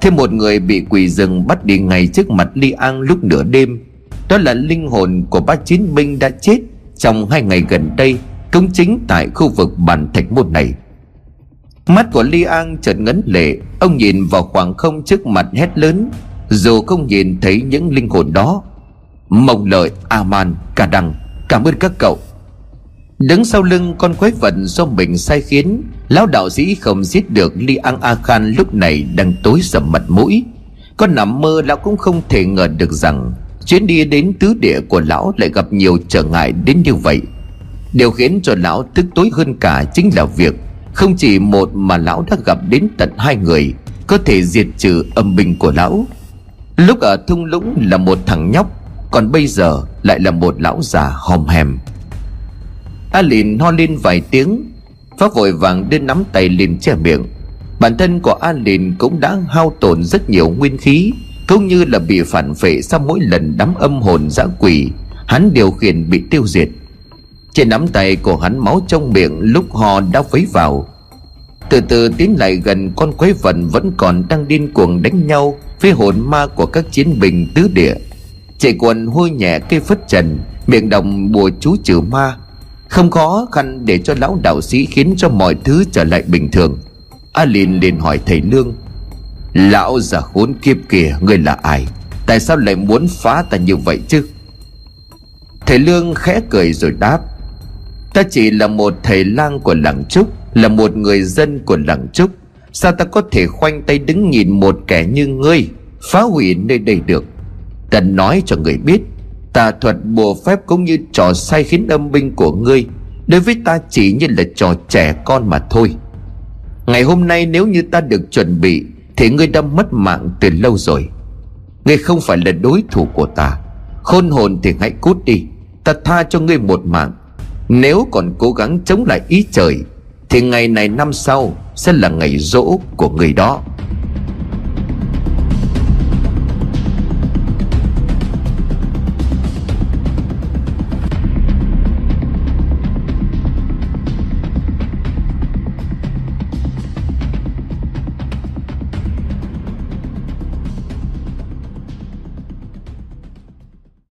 Thêm một người bị quỷ rừng bắt đi ngay trước mặt Li An lúc nửa đêm. Đó là linh hồn của ba chiến binh đã chết Trong hai ngày gần đây, cũng chính tại khu vực bản thạch môn này. Mắt của Li An chợt ngấn lệ, Ông nhìn vào khoảng không trước mặt hét lớn, Dù không nhìn thấy những linh hồn đó. Mong lợi A-man Cả đằng Cảm ơn các cậu. Đứng sau lưng con quái vật do mình sai khiến, Lão đạo sĩ không giết được Li An A Khan lúc này đang tối sầm mặt mũi. Con nằm mơ lão cũng không thể ngờ được rằng Chuyến đi đến tứ địa của lão lại gặp nhiều trở ngại đến như vậy. Điều khiến cho lão tức tối hơn cả chính là việc Không chỉ một mà lão đã gặp đến tận hai người, Có thể diệt trừ âm binh của lão. Lúc ở thung lũng là một thằng nhóc, Còn bây giờ lại là một lão già hòm hèm. A lìn ho lên vài tiếng. Pháp vội vàng đưa nắm tay lìn che miệng. Bản thân của A lìn cũng đã hao tổn rất nhiều nguyên khí, Cũng như là bị phản phệ sau mỗi lần đám âm hồn dã quỷ, Hắn điều khiển bị tiêu diệt. Trên nắm tay của hắn máu trong miệng lúc ho đã vấy vào. Từ từ tiến lại gần con quái vật vẫn còn đang điên cuồng đánh nhau Với hồn ma của các chiến binh tứ địa. Chạy quần hôi nhẹ cây phất trần, Miệng đồng bùa chú trừ ma không khó khăn để cho lão đạo sĩ khiến cho mọi thứ trở lại bình thường. A liền hỏi thầy Lương Lão già khốn kiếp kìa Ngươi là ai? Tại sao lại muốn phá ta như vậy chứ? Thầy Lương khẽ cười rồi đáp, Ta chỉ là một thầy lang của làng Trúc, Là một người dân của làng Trúc. Sao ta có thể khoanh tay đứng nhìn một kẻ như ngươi, Phá hủy nơi đây được? Ta nói cho người biết Tà thuật bùa phép cũng như trò sai khiến âm binh của ngươi. Đối với ta chỉ như là trò trẻ con mà thôi. Ngày hôm nay nếu như ta được chuẩn bị, Thì ngươi đã mất mạng từ lâu rồi. Ngươi không phải là đối thủ của ta. Khôn hồn thì hãy cút đi. Ta tha cho ngươi một mạng. Nếu còn cố gắng chống lại ý trời, Thì ngày này năm sau Sẽ là ngày rỗ của người đó.